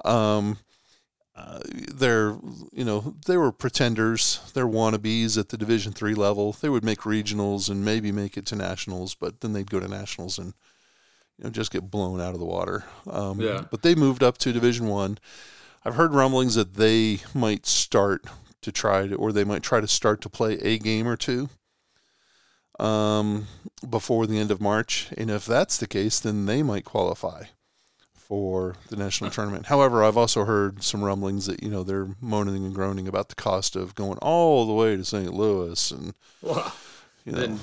Speaker 1: um, uh, they're you know they were pretenders. They're wannabes at the Division Three level. They would make regionals and maybe make it to nationals, but then they'd go to nationals and you know just get blown out of the water. Um,
Speaker 2: Yeah.
Speaker 1: But they moved up to Division One. I've heard rumblings that they might start to try to, or they might try to start to play a game or two um, before the end of March. And if that's the case, then they might qualify for the national tournament. However, I've also heard some rumblings that you know they're moaning and groaning about the cost of going all the way to St. Louis, and
Speaker 2: Well,
Speaker 1: you know,
Speaker 2: then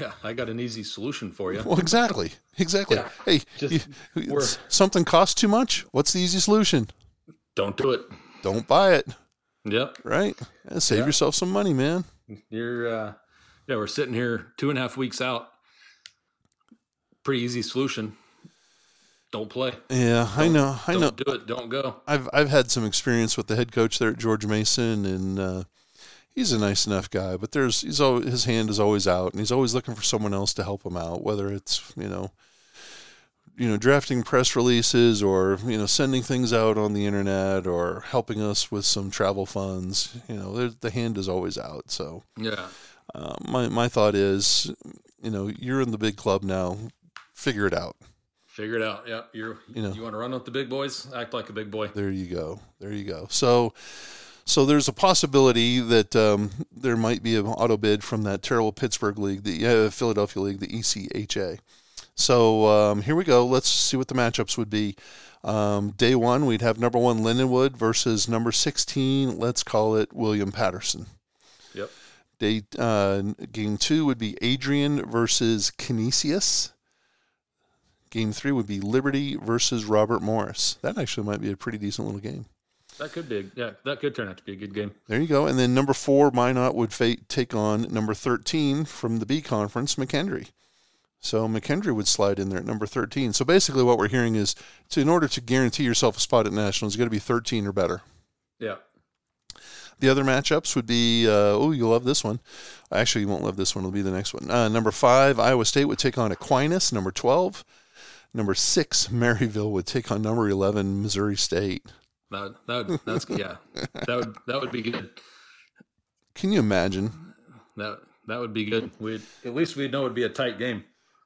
Speaker 2: yeah, I got an easy solution for you.
Speaker 1: well, exactly, exactly.
Speaker 2: Yeah,
Speaker 1: hey,
Speaker 2: just-
Speaker 1: you- something costs too much. What's the easy solution?
Speaker 2: Don't do it.
Speaker 1: Don't buy it.
Speaker 2: Yep.
Speaker 1: Right? Yeah, save
Speaker 2: Yeah.
Speaker 1: yourself some money, man.
Speaker 2: You're uh yeah, we're sitting here two and a half weeks out. Pretty easy solution. Don't play.
Speaker 1: Yeah, I know. I
Speaker 2: Don't
Speaker 1: know.
Speaker 2: do it. Don't go.
Speaker 1: I've I've had some experience with the head coach there at George Mason, and uh, he's a nice enough guy. But there's he's always, his hand is always out, and he's always looking for someone else to help him out. Whether it's you know, you know, drafting press releases, or you know, sending things out on the internet, or helping us with some travel funds. You know, the hand is always out. So
Speaker 2: Yeah.
Speaker 1: uh, my my thought is, you know, you're in the big club now. Figure it out.
Speaker 2: Figure it out. Yeah. You're
Speaker 1: You know you,
Speaker 2: want to run with the big boys? Act like a big boy.
Speaker 1: There you go. There you go. So, so there's a possibility that um, there might be an auto bid from that terrible Pittsburgh league, the uh, Philadelphia league, the ECHA. So um, here we go. Let's see what the matchups would be. Um, day one, we'd have number one Lindenwood versus number 16. Let's call it William Paterson.
Speaker 2: Yep.
Speaker 1: Day uh, game two would be Adrian versus Canisius. Game three would be Liberty versus Robert Morris. That actually might be a pretty decent little game.
Speaker 2: That could be. Yeah. That could turn out to be a good game.
Speaker 1: There you go. And then number four, Minot would fa- take on number 13 from the B conference, McKendree. So McKendree would slide in there at number 13. So basically, what we're hearing is to, in order to guarantee yourself a spot at Nationals, you got to be 13 or better.
Speaker 2: Yeah.
Speaker 1: The other matchups would be, uh, oh, you'll love this one. Actually, you won't love this one. It'll be the next one. Uh, number five, Iowa State would take on Aquinas. Number 12. Number six, [LAUGHS] Maryville would take on number 11, Missouri State.
Speaker 2: That that would, that's yeah. That would that would be good.
Speaker 1: Can you imagine?
Speaker 2: That that would be good. We would at least we'd know it'd be a tight game.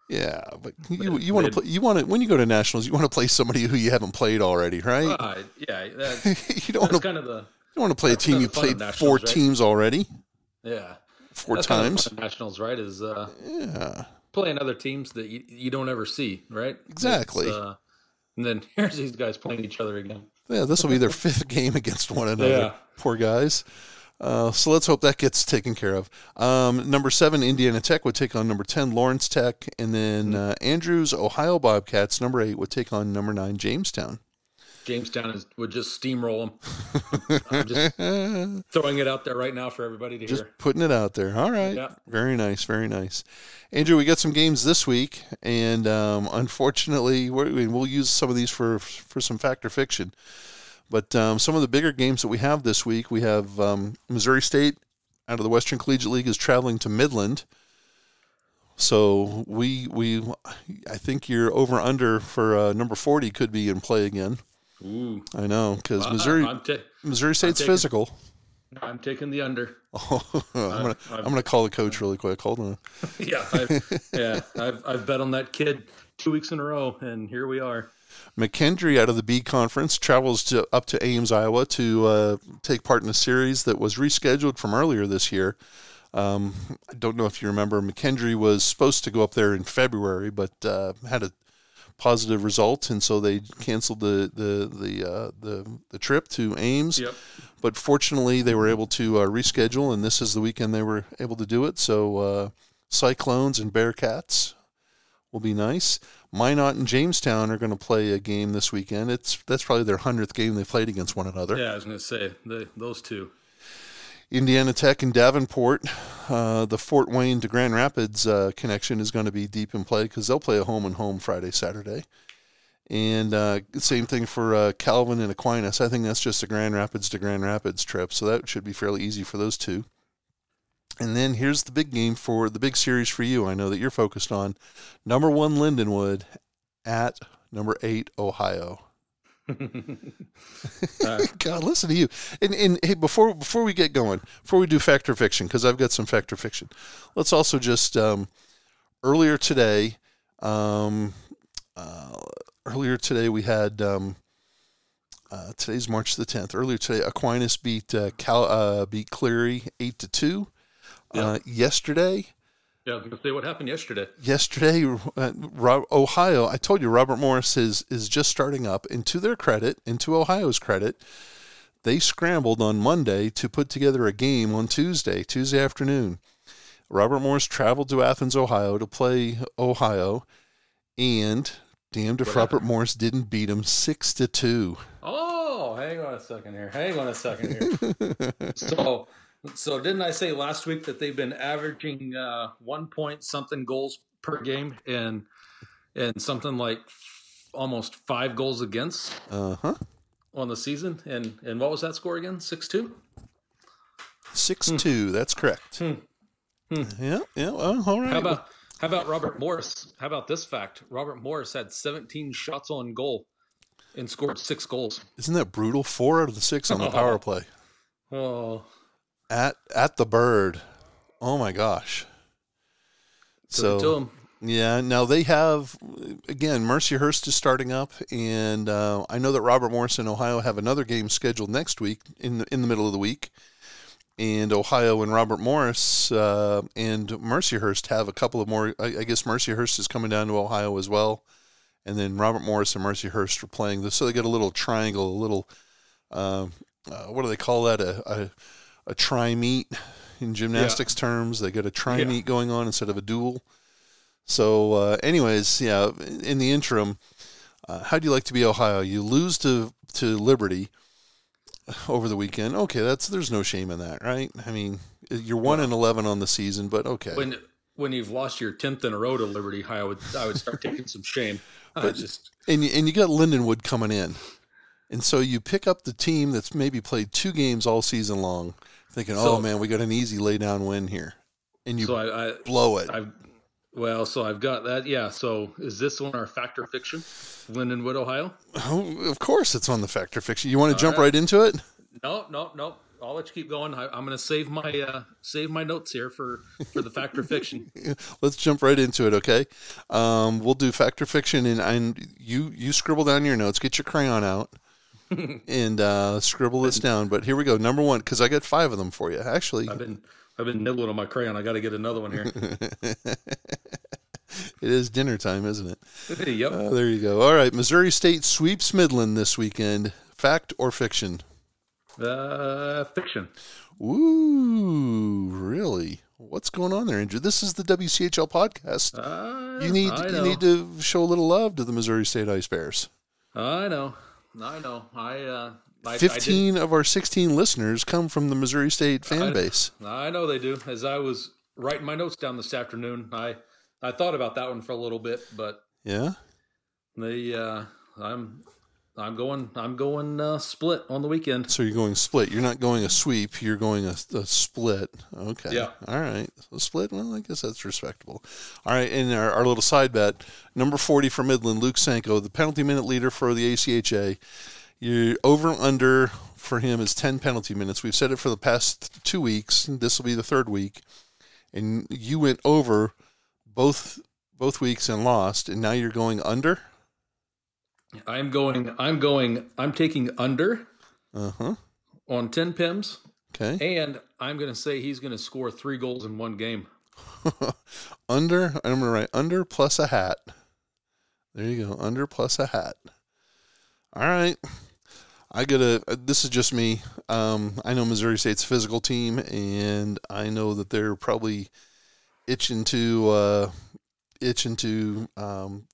Speaker 1: Yeah, but you you want to play you want to when you go to nationals you want to play somebody who you haven't played already, right?
Speaker 2: Uh, yeah. That's, [LAUGHS]
Speaker 1: you don't want to
Speaker 2: kind of the
Speaker 1: you want to play a team you
Speaker 2: of the fun of
Speaker 1: played four
Speaker 2: right?
Speaker 1: teams already,
Speaker 2: yeah.
Speaker 1: four
Speaker 2: That's kind of the
Speaker 1: times.
Speaker 2: nationals, right? Is uh,
Speaker 1: Yeah,
Speaker 2: playing other teams that you, you don't ever see, right?
Speaker 1: Exactly.
Speaker 2: Uh, and then [LAUGHS] here's these guys playing each other again.
Speaker 1: yeah. This will be their [LAUGHS] fifth game against one another.
Speaker 2: Yeah.
Speaker 1: Poor guys. Uh, so let's hope that gets taken care of. Um, number seven, Indiana Tech would take on number ten, Lawrence Tech, and then
Speaker 2: Hmm.
Speaker 1: uh, Andrews, Ohio Bobcats, number eight, would take on number nine, Jamestown.
Speaker 2: Jamestown is, would just steamroll them. [LAUGHS] I'm just throwing it out there right now for everybody to
Speaker 1: Just
Speaker 2: hear.
Speaker 1: putting it out there. All right.
Speaker 2: Yeah.
Speaker 1: Very nice. Very nice. Andrew, we got some games this week, and um, unfortunately, we're, we'll use some of these for for some fact or fiction. But um, some of the bigger games that we have this week, we have um, Missouri State out of the Western Collegiate League is traveling to Midland. So we we I think your over under for uh, number forty could be in play again.
Speaker 2: Ooh,
Speaker 1: I know because
Speaker 2: I-
Speaker 1: Missouri
Speaker 2: I'm ta-
Speaker 1: Missouri State's
Speaker 2: taking-
Speaker 1: physical.
Speaker 2: I'm taking the under.
Speaker 1: Oh, [LAUGHS] I'm gonna I'm gonna call the coach really quick. Hold on. [LAUGHS]
Speaker 2: yeah, I've, yeah, I've I've bet on that kid two weeks in a row, and here we are.
Speaker 1: McKendree out of the B conference travels to up to Ames, Iowa, to uh, take part in a series that was rescheduled from earlier this year. Um, I don't know if you remember, McKendree was supposed to go up there in February, but uh, had a positive result, and so they canceled the the the uh, the, the trip to Ames.
Speaker 2: Yep.
Speaker 1: But fortunately, they were able to uh, reschedule, and this is the weekend they were able to do it. So uh, Cyclones and Bearcats will be nice. Minot and Jamestown are going to play a game this weekend. It's that's probably their hundredth game they played against one another.
Speaker 2: Yeah, I was going to say the, those two.
Speaker 1: Indiana Tech and Davenport, uh, the Fort Wayne to Grand Rapids uh, connection is going to be deep in play because they'll play a home and home Friday, Saturday. And uh, same thing for uh, Calvin and Aquinas. I think that's just a Grand Rapids to Grand Rapids trip, so that should be fairly easy for those two. And then here's the big game for the big series for you. I know that you're focused on number one Lindenwood at number eight Ohio. [LAUGHS] [LAUGHS] God, listen to you. And, and hey, before before we get going, before we do factor fiction, because I've got some factor fiction, let's also just um, earlier today, um, uh, earlier today we had um, uh, today's March the tenth. Earlier today, Aquinas beat uh, Cal, uh, beat Cleary eight to two. Uh, yesterday,
Speaker 2: Yeah, I was going to say what happened yesterday.
Speaker 1: yesterday, uh, Ohio. I told you Robert Morris is is just starting up, and to their credit, and to Ohio's credit, they scrambled on Monday to put together a game on Tuesday, Tuesday afternoon. Robert Morris traveled to Athens, Ohio, to play Ohio, and damned if
Speaker 2: What
Speaker 1: Robert
Speaker 2: happened?
Speaker 1: Morris didn't beat him six to two.
Speaker 2: Oh, hang on a second here. Hang on a second here. [LAUGHS] so, so didn't I say last week that they've been averaging uh, one point something goals per game and and something like almost five goals against
Speaker 1: Uh huh.
Speaker 2: on the season? And and what was that score again? Six two.
Speaker 1: Six two. That's correct.
Speaker 2: Hmm.
Speaker 1: Yeah. Yeah. Well, all right.
Speaker 2: How about how about Robert Morris? How about this fact? Robert Morris had 17 shots on goal and scored six goals.
Speaker 1: Isn't that brutal? Four out of the six on the [LAUGHS] power play.
Speaker 2: Oh,
Speaker 1: at at the bird. Oh my gosh.
Speaker 2: so,
Speaker 1: yeah, now they have again Mercyhurst is starting up, and uh, I know that Robert Morris and Ohio have another game scheduled next week in the, in the middle of the week, and Ohio and Robert Morris uh, and Mercyhurst have a couple of more. I, I guess Mercyhurst is coming down to Ohio as well, and then Robert Morris and Mercyhurst are playing this, so they get a little triangle, a little uh, uh, what do they call that? A a, a tri meet in gymnastics terms. They got a tri meet going on instead of a duel. So, uh, anyways, yeah. In the interim, uh, how do you like to be Ohio? You lose to to Liberty over the weekend. Okay, that's there's no shame in that, right? I mean, you're one and eleven on the season, but okay.
Speaker 2: when when you've lost your tenth in a row to Liberty, I would I would start taking some shame. [LAUGHS] I just
Speaker 1: and you, and you got Lindenwood coming in, and so you pick up the team that's maybe played two games all season long, thinking,
Speaker 2: So-
Speaker 1: "Oh man, we got an easy lay down win here," and you
Speaker 2: so I, I
Speaker 1: blow it.
Speaker 2: I've well, so I've got that. Yeah. So is this on our factor fiction, Lindenwood, Ohio?
Speaker 1: oh, of course, it's on the factor fiction. You want to jump
Speaker 2: right.
Speaker 1: right into it?
Speaker 2: No, no, no. I'll let you keep going. I, I'm going to save my uh, save my notes here for for the factor fiction. [LAUGHS]
Speaker 1: Let's jump right into it, okay? Um, we'll do factor fiction, and, and you you scribble down your notes. Get your crayon out [LAUGHS] and uh, scribble this down. But here we go. Number one, because I got five of them for you. Actually,
Speaker 2: I've been I've been nibbling on my crayon. I got to get another one here. [LAUGHS]
Speaker 1: it is dinner time, isn't it?
Speaker 2: yep.
Speaker 1: Uh, there you go. All right, Missouri State sweeps Midland this weekend. Fact or fiction?
Speaker 2: Uh, fiction.
Speaker 1: Ooh, really? What's going on there, Andrew? This is the WCHL podcast.
Speaker 2: Uh,
Speaker 1: You need you need to show a little love to the Missouri State Ice Bears.
Speaker 2: I know. I know. I uh. I, I
Speaker 1: Fifteen of our sixteen listeners come from the Missouri State fan
Speaker 2: I-
Speaker 1: base.
Speaker 2: I know they do. As I was writing my notes down this afternoon, I I thought about that one for a little bit, but
Speaker 1: Yeah.
Speaker 2: they uh, I'm I'm going I'm going uh, split on the weekend.
Speaker 1: So you're going split. You're not going a sweep. You're going a, a split. Okay.
Speaker 2: Yeah.
Speaker 1: All right. So split. Well, I guess that's respectable. All right. And our, our little side bet, number 40 for Midland, Luke Sanko, the penalty minute leader for the ACHA. Your over under for him is 10 penalty minutes. We've said it for the past two weeks. This will be the third week. And you went over both both weeks and lost, and now you're going under?
Speaker 2: I'm going. I'm going. I'm taking under
Speaker 1: Uh huh.
Speaker 2: on ten pims,
Speaker 1: Okay.
Speaker 2: and I'm going to say he's going to score three goals in one game. [LAUGHS]
Speaker 1: under, I'm going to write under plus a hat. There you go. Under plus a hat. All right. I gotta. This is just me. Um, I know Missouri State's physical team, and I know that they're probably itching to uh, itching to um,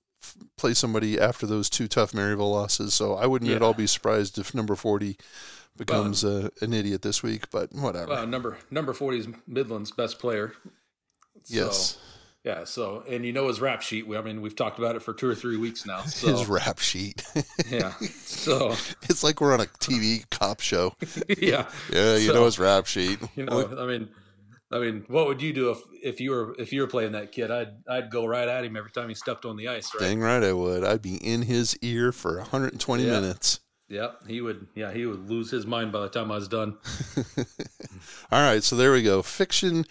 Speaker 1: play somebody after those two tough Maryville losses. So I wouldn't at all be surprised if number forty becomes an idiot this week. But whatever.
Speaker 2: Uh, number number forty is Midland's best player. So,
Speaker 1: yes,
Speaker 2: Yeah. So, and you know his rap sheet. We, I mean, we've talked about it for two or three weeks now. So,
Speaker 1: his rap sheet.
Speaker 2: yeah. [LAUGHS] So,
Speaker 1: it's like we're on a TV cop show. [LAUGHS]
Speaker 2: yeah.
Speaker 1: Yeah, you
Speaker 2: So-
Speaker 1: know his rap sheet.
Speaker 2: You know, I mean, I mean, what would you do if if you were if you were playing that kid? I'd I'd go right at him every time he stepped on the ice. Right.
Speaker 1: Dang right I would. I'd be in his ear for 120
Speaker 2: Yeah.
Speaker 1: minutes.
Speaker 2: Yep. He would. Yeah. He would lose his mind by the time I was done. [LAUGHS]
Speaker 1: All right, so there we go. Fiction.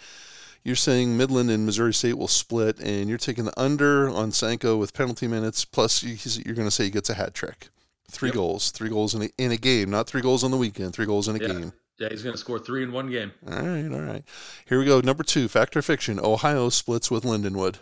Speaker 1: You're saying Midland and Missouri State will split, and you're taking the under on Sanko with penalty minutes. Plus, you're going to say he gets a hat trick, three
Speaker 2: Yep.
Speaker 1: goals, three goals in a, in a game, not three goals on the weekend, three goals in a
Speaker 2: Yeah.
Speaker 1: game.
Speaker 2: Yeah. He's going to score three in one game.
Speaker 1: All right, all right. Here we go. Number two, fact or fiction. Ohio splits with Lindenwood.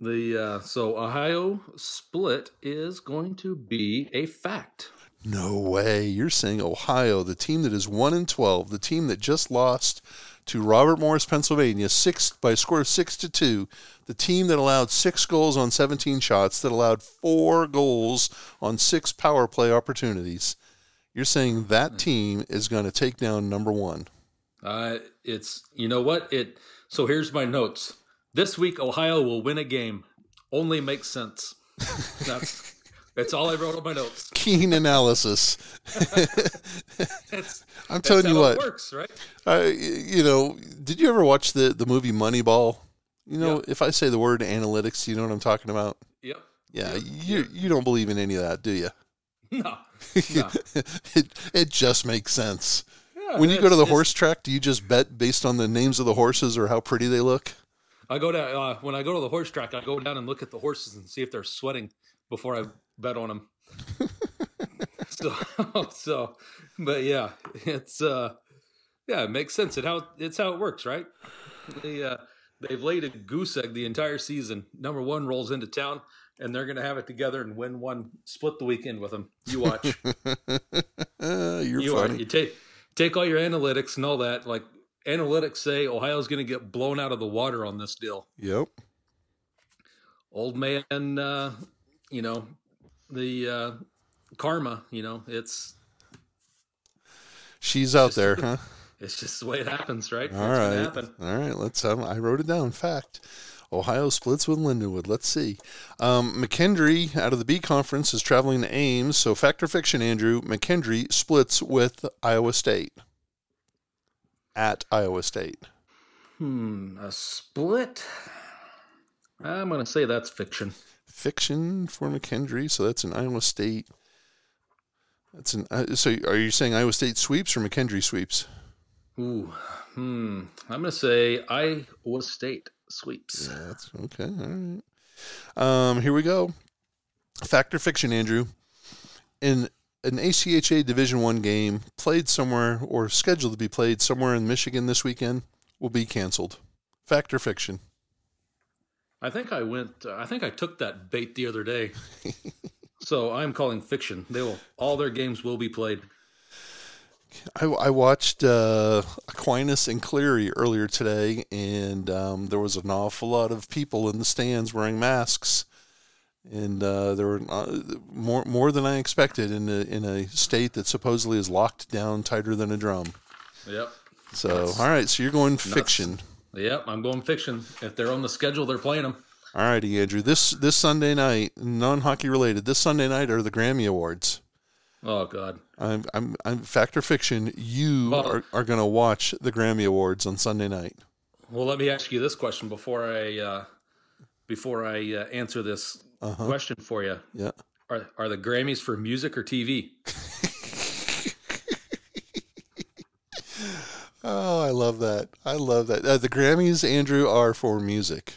Speaker 2: The uh, so Ohio split is going to be a fact.
Speaker 1: No way. You're saying Ohio, the team that is 1 and 12, the team that just lost to Robert Morris, Pennsylvania, six by a score of 6 to 2, the team that allowed 6 goals on 17 shots, that allowed 4 goals on 6 power play opportunities. You're saying that team is going to take down number 1.
Speaker 2: Uh, it's you know what it. So here's my notes. This week Ohio will win a game. Only makes sense. That's [LAUGHS] that's all I wrote on my notes.
Speaker 1: Keen analysis. [LAUGHS] I'm telling you what.
Speaker 2: it works, right?
Speaker 1: Uh, you know, did you ever watch the the movie Moneyball? You know,
Speaker 2: Yeah.
Speaker 1: if I say the word analytics, you know what I'm talking about?
Speaker 2: Yep.
Speaker 1: Yeah, you you don't believe in any of that, do you? [LAUGHS]
Speaker 2: No. [LAUGHS] No.
Speaker 1: it it just makes sense.
Speaker 2: Yeah,
Speaker 1: When you go to the horse track, do you just bet based on the names of the horses or how pretty they look?
Speaker 2: I go down uh, when I go to the horse track. I go down and look at the horses and see if they're sweating before I bet on them. [LAUGHS] so, so, but yeah, it's uh, yeah, it makes sense. It how it's how it works, right? They uh, they've laid a goose egg the entire season. Number one rolls into town, and they're gonna have it together and win one, split the weekend with them. You watch. [LAUGHS]
Speaker 1: You're
Speaker 2: you are. You take take all your analytics and all that. Like analytics say, Ohio's gonna get blown out of the water on this deal.
Speaker 1: Yep.
Speaker 2: old man uh you know the uh karma you know it's
Speaker 1: She's out there, [LAUGHS] huh?
Speaker 2: it's just the way it happens right
Speaker 1: All
Speaker 2: It's gonna
Speaker 1: right.
Speaker 2: happen.
Speaker 1: All right. Let's have. I wrote it down. Fact. Ohio splits with Lindenwood. Let's see. Um, McKendree out of the B conference is traveling to Ames. So fact or fiction, Andrew? McKendree splits with Iowa State. At Iowa State.
Speaker 2: hmm a split i'm gonna say that's fiction
Speaker 1: Fiction for McKendree. So that's an Iowa State. That's an. Uh, so are you saying Iowa State sweeps or McKendree sweeps?
Speaker 2: ooh hmm i'm gonna say iowa state sweeps
Speaker 1: Yeah, that's okay. All right. Um, here we go. Fact or fiction, Andrew? In an ACHA Division One game played somewhere or scheduled to be played somewhere in Michigan this weekend will be canceled. Fact or fiction?
Speaker 2: i think i went uh, i think i took that bait the other day [LAUGHS] so i'm calling fiction they will all their games will be played
Speaker 1: I, I watched uh, Aquinas and Cleary earlier today, and um, there was an awful lot of people in the stands wearing masks, and uh, there were uh, more more than I expected in a, in a state that supposedly is locked down tighter than a drum.
Speaker 2: yep
Speaker 1: So, all right, so you're going fiction.
Speaker 2: Yep, I'm going fiction. If they're on the schedule, they're playing them.
Speaker 1: All righty, Andrew. This this Sunday night, non hockey related. This Sunday night are the Grammy Awards.
Speaker 2: Oh God,
Speaker 1: I'm I'm I'm fact or fiction. You
Speaker 2: Well-
Speaker 1: are, are going to watch the Grammy Awards on Sunday night.
Speaker 2: Well, let me ask you this question before I uh, before I uh, answer this
Speaker 1: Uh-huh.
Speaker 2: question for you.
Speaker 1: Yeah.
Speaker 2: Are are the Grammys for music or TV? [LAUGHS]
Speaker 1: Oh, I love that. I love that. Uh, the Grammys, Andrew, are for music.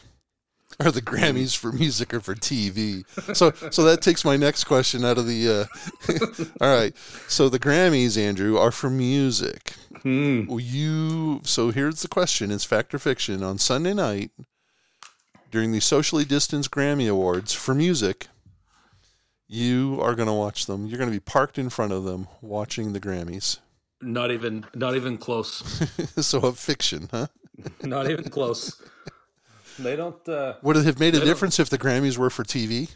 Speaker 1: Are the Grammys for music or for TV? So, so that takes my next question out of the. Uh, [LAUGHS] all right. So the Grammys, Andrew, are for music. Will you? So here's the question: It's fact or fiction? On Sunday night, during the socially distanced Grammy Awards for music, you are going to watch them. You're going to be parked in front of them watching the Grammys.
Speaker 2: Not even not even close. [LAUGHS]
Speaker 1: so a fiction, huh?
Speaker 2: not even close. They don't. Uh,
Speaker 1: Would it have made a difference if the Grammys were for TV?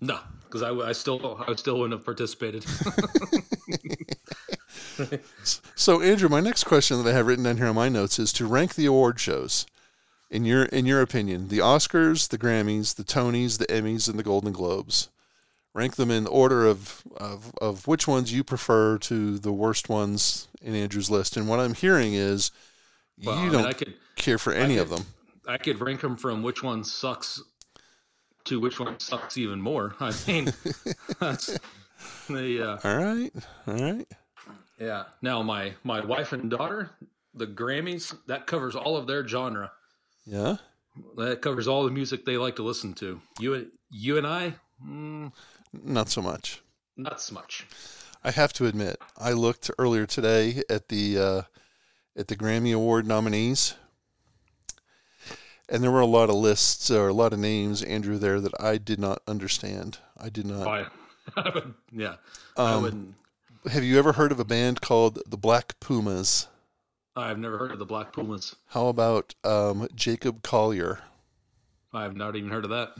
Speaker 2: no, because I, I still I still wouldn't have participated. [LAUGHS]
Speaker 1: So, Andrew, my next question that I have written down here on my notes is to rank the award shows in your in your opinion, the Oscars, the Grammys, the Tonys, the Emmys, and the Golden Globes. Rank them in order of, of, of which ones you prefer to the worst ones in Andrew's list. And what I'm hearing is
Speaker 2: Well,
Speaker 1: you
Speaker 2: mean,
Speaker 1: don't
Speaker 2: I could
Speaker 1: care for any of them.
Speaker 2: I could rank them from which one sucks to which one sucks even more. I mean, [LAUGHS] that's the uh,
Speaker 1: All right, all right.
Speaker 2: yeah. Now my my wife and daughter, the Grammys, that covers all of their genre.
Speaker 1: Yeah.
Speaker 2: That covers all the music they like to listen to. You and you and I, mm,
Speaker 1: Not so much.
Speaker 2: not so much.
Speaker 1: I have to admit, I looked earlier today at the uh, at the Grammy Award nominees, and there were a lot of lists or a lot of names, Andrew, there that I did not understand. I did not.
Speaker 2: I, [LAUGHS] I would, yeah, I
Speaker 1: Um,
Speaker 2: wouldn't.
Speaker 1: Have you ever heard of a band called the Black Pumas?
Speaker 2: I've never heard of the Black Pumas.
Speaker 1: How about um, Jacob Collier?
Speaker 2: I've not even heard of that.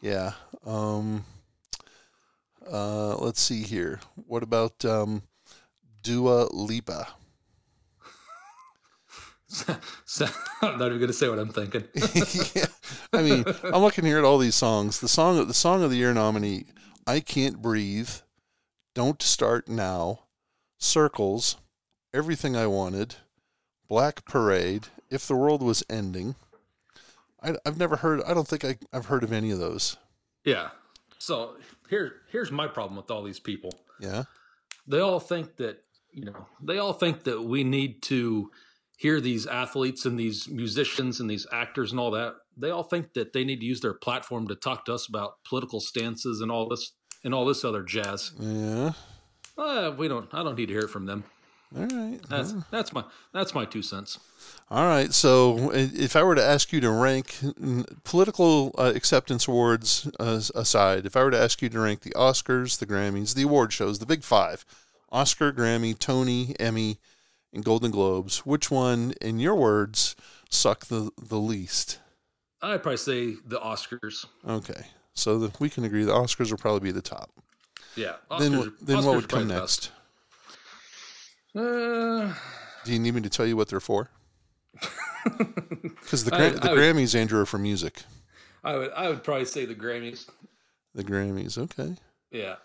Speaker 1: Yeah. Um, uh, let's see here. What about um, Dua Lipa?
Speaker 2: So, [LAUGHS] I'm not even going to say what I'm thinking. [LAUGHS]
Speaker 1: yeah. I mean, I'm looking here at all these songs. The song, the song of the year nominee, "I Can't Breathe," "Don't Start Now," "Circles," "Everything I Wanted," "Black Parade," "If the World Was Ending." I, I've never heard. I don't think I, I've heard of any of those.
Speaker 2: Yeah. So here, here's my problem with all these people.
Speaker 1: Yeah.
Speaker 2: They all think that you know. They all think that we need to hear these athletes and these musicians and these actors and all that. They all think that they need to use their platform to talk to us about political stances and all this and all this other jazz.
Speaker 1: Yeah.
Speaker 2: Uh, we don't. I don't need to hear it from them.
Speaker 1: All right.
Speaker 2: That's that's my that's my two cents.
Speaker 1: All right. So, if I were to ask you to rank political uh, acceptance awards uh, aside, if I were to ask you to rank the Oscars, the Grammys, the award shows, the big five Oscar, Grammy, Tony, Emmy, and Golden Globes, which one, in your words, suck the, the least?
Speaker 2: I'd probably say the Oscars.
Speaker 1: Okay. So, the, we can agree the Oscars will probably be the top.
Speaker 2: Yeah. Oscars,
Speaker 1: then what- then
Speaker 2: Oscars
Speaker 1: what would come
Speaker 2: probably the best.
Speaker 1: next?
Speaker 2: Uh,
Speaker 1: Do you need me to tell you what they're for? [LAUGHS] Because the,
Speaker 2: I-
Speaker 1: the
Speaker 2: I would-
Speaker 1: Grammys, Andrew, are for music.
Speaker 2: I would I would probably say the Grammys.
Speaker 1: The Grammys, okay.
Speaker 2: Yeah.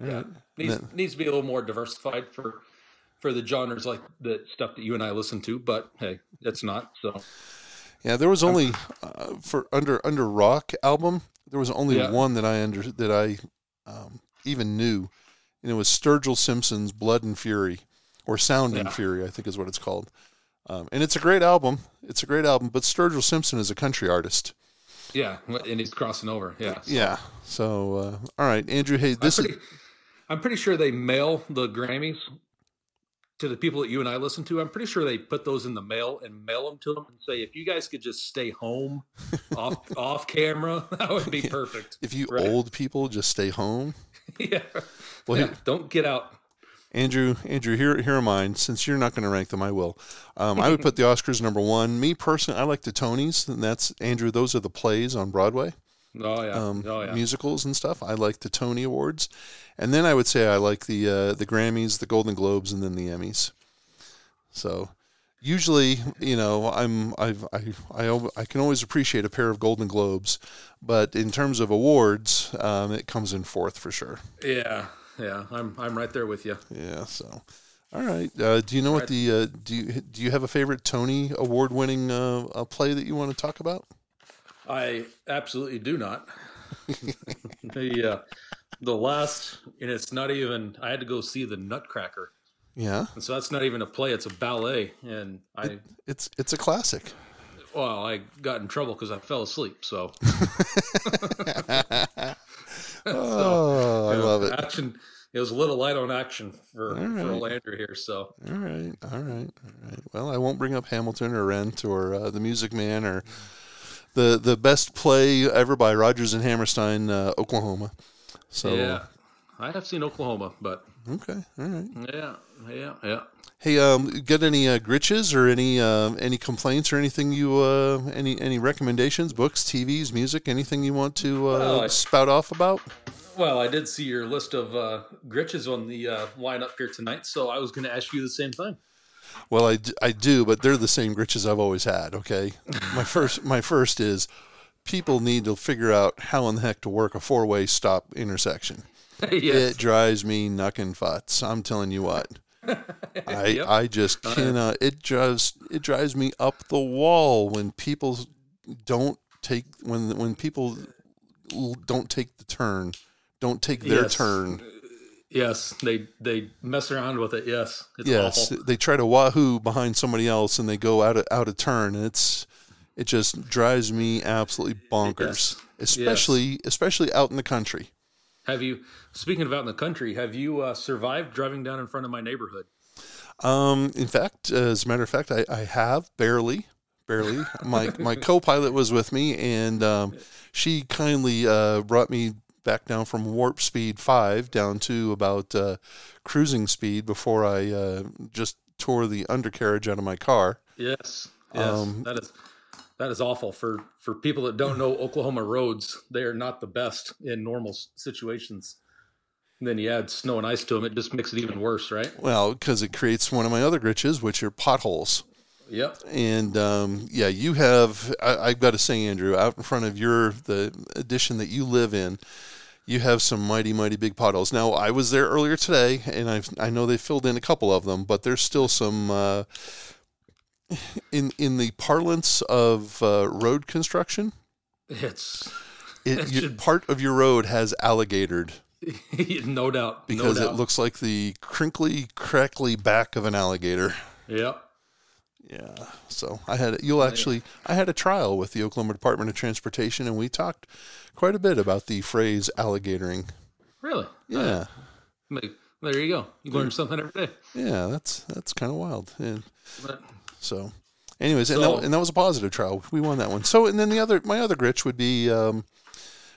Speaker 1: All
Speaker 2: Yeah.
Speaker 1: right.
Speaker 2: Needs
Speaker 1: Then-
Speaker 2: needs to be a little more diversified for for the genres like the stuff that you and I listen to, but hey, it's not. So
Speaker 1: Yeah, there was only uh, for under under rock album. There was only
Speaker 2: Yeah.
Speaker 1: one that I under that I um, even knew, and it was Sturgill Simpson's "Blood and Fury" or "Sound and Fury," I think is what it's called. Um, and it's a great album. It's a great album. But Sturgill Simpson is a country artist.
Speaker 2: yeah, and he's crossing over. Yeah. So
Speaker 1: Yeah. So uh, all right, Andrew. Hey,
Speaker 2: I'm
Speaker 1: this is
Speaker 2: I'm pretty sure they mail the Grammys to the people that you and I listen to. I'm pretty sure they put those in the mail and mail them to them and say, if you guys could just stay home [LAUGHS] off off camera, [LAUGHS] that would be perfect.
Speaker 1: if you
Speaker 2: Right.
Speaker 1: old people just stay home. [LAUGHS]
Speaker 2: yeah.
Speaker 1: Well,
Speaker 2: yeah.
Speaker 1: here-
Speaker 2: Don't get out.
Speaker 1: Andrew, Andrew, here, here are mine. Since you're not going to rank them, I will. Um, I would put the Oscars number one. Me personally, I like the Tonys, and that's Andrew. Those are the plays on Broadway,
Speaker 2: Oh yeah.
Speaker 1: um,
Speaker 2: oh yeah.
Speaker 1: musicals and stuff. I like the Tony Awards, and then I would say I like the uh, the Grammys, the Golden Globes, and then the Emmys. So usually, you know, I'm I've, I I I can always appreciate a pair of Golden Globes, but in terms of awards, um, it comes in fourth for sure.
Speaker 2: Yeah. Yeah. I'm I'm right there with you.
Speaker 1: Yeah. So, all right. Uh, do you know what the uh, do you do you have a favorite Tony Award winning uh, uh, play that you want to talk about?
Speaker 2: I absolutely do not. [LAUGHS] the uh, the last, and it's not even. I had to go see the Nutcracker,
Speaker 1: Yeah,
Speaker 2: and so that's not even a play; it's a ballet. And I,
Speaker 1: it's it's a classic.
Speaker 2: well, I got in trouble because I fell asleep. So, [LAUGHS]
Speaker 1: Oh, I
Speaker 2: you know,
Speaker 1: love it.
Speaker 2: Action. It was a little light on action for, for
Speaker 1: right.
Speaker 2: old Andrew here. So,
Speaker 1: All right, all right, all right. Well, I won't bring up Hamilton or Rent or uh, The Music Man or the the best play ever by Rodgers and Hammerstein, uh, Oklahoma. So
Speaker 2: yeah, I have seen Oklahoma, but
Speaker 1: okay, all right.
Speaker 2: yeah, yeah, yeah.
Speaker 1: Hey, um, get any uh, gritches or any uh, any complaints or anything you uh, any any recommendations, books, TVs, music, anything you want to uh,
Speaker 2: Well, I-
Speaker 1: spout off about?
Speaker 2: Well, I did see your list of uh, Gritches on the uh, lineup here tonight, so I was going to ask you the same thing.
Speaker 1: Well, I, d- I do, but they're the same gritches I've always had. Okay, my [LAUGHS] first my first is people need to figure out how in the heck to work a four way stop intersection. [LAUGHS]
Speaker 2: yes.
Speaker 1: It drives me knucking futs. I'm telling you what. [LAUGHS] I
Speaker 2: Yep.
Speaker 1: I just cannot. It drives it drives me up the wall when people don't take when when people don't take the turn, don't take their
Speaker 2: Yes.
Speaker 1: turn.
Speaker 2: Yes, they they mess around with it. Yes, it's
Speaker 1: yes,
Speaker 2: awful.
Speaker 1: they try to wahoo behind somebody else and they go out of out of turn. It's it just drives me absolutely bonkers, especially especially out in the country.
Speaker 2: Have you? Speaking of out in the country, have you uh, survived driving down in front of my neighborhood?
Speaker 1: Um, in fact, as a matter of fact, I, I have barely, barely. My my [LAUGHS] co-pilot was with me, and um, she kindly uh, brought me back down from warp speed five down to about uh, cruising speed before I uh, just tore the undercarriage out of my car.
Speaker 2: Yes, yes,
Speaker 1: Um,
Speaker 2: that is that is awful for for people that don't know Oklahoma roads. They are not the best in normal situations. And then you add snow and ice to them, it just makes it even worse, right?
Speaker 1: Well, because it creates one of my other glitches, which are potholes.
Speaker 2: Yep.
Speaker 1: And um, yeah, you have. I, I've got to say, Andrew, out in front of your the addition that you live in, you have some mighty, mighty big potholes. Now, I was there earlier today, and I I know they filled in a couple of them, but there's still some. Uh, in in the parlance of uh, road construction,
Speaker 2: It's
Speaker 1: it, you,
Speaker 2: should-
Speaker 1: part of your road has alligatored [LAUGHS]
Speaker 2: no doubt
Speaker 1: because
Speaker 2: no
Speaker 1: it looks like the crinkly, crackly back of an alligator.
Speaker 2: Yep.
Speaker 1: Yeah. So I had you'll actually I had a trial with the Oklahoma Department of Transportation and we talked quite a bit about the phrase alligatoring.
Speaker 2: Really?
Speaker 1: Yeah.
Speaker 2: Like, There you go. You learn something every day.
Speaker 1: Yeah, that's that's kind of wild. And
Speaker 2: But
Speaker 1: so anyways, and, that, and that was a positive trial. We won that one. So and then the other my other glitch would be um,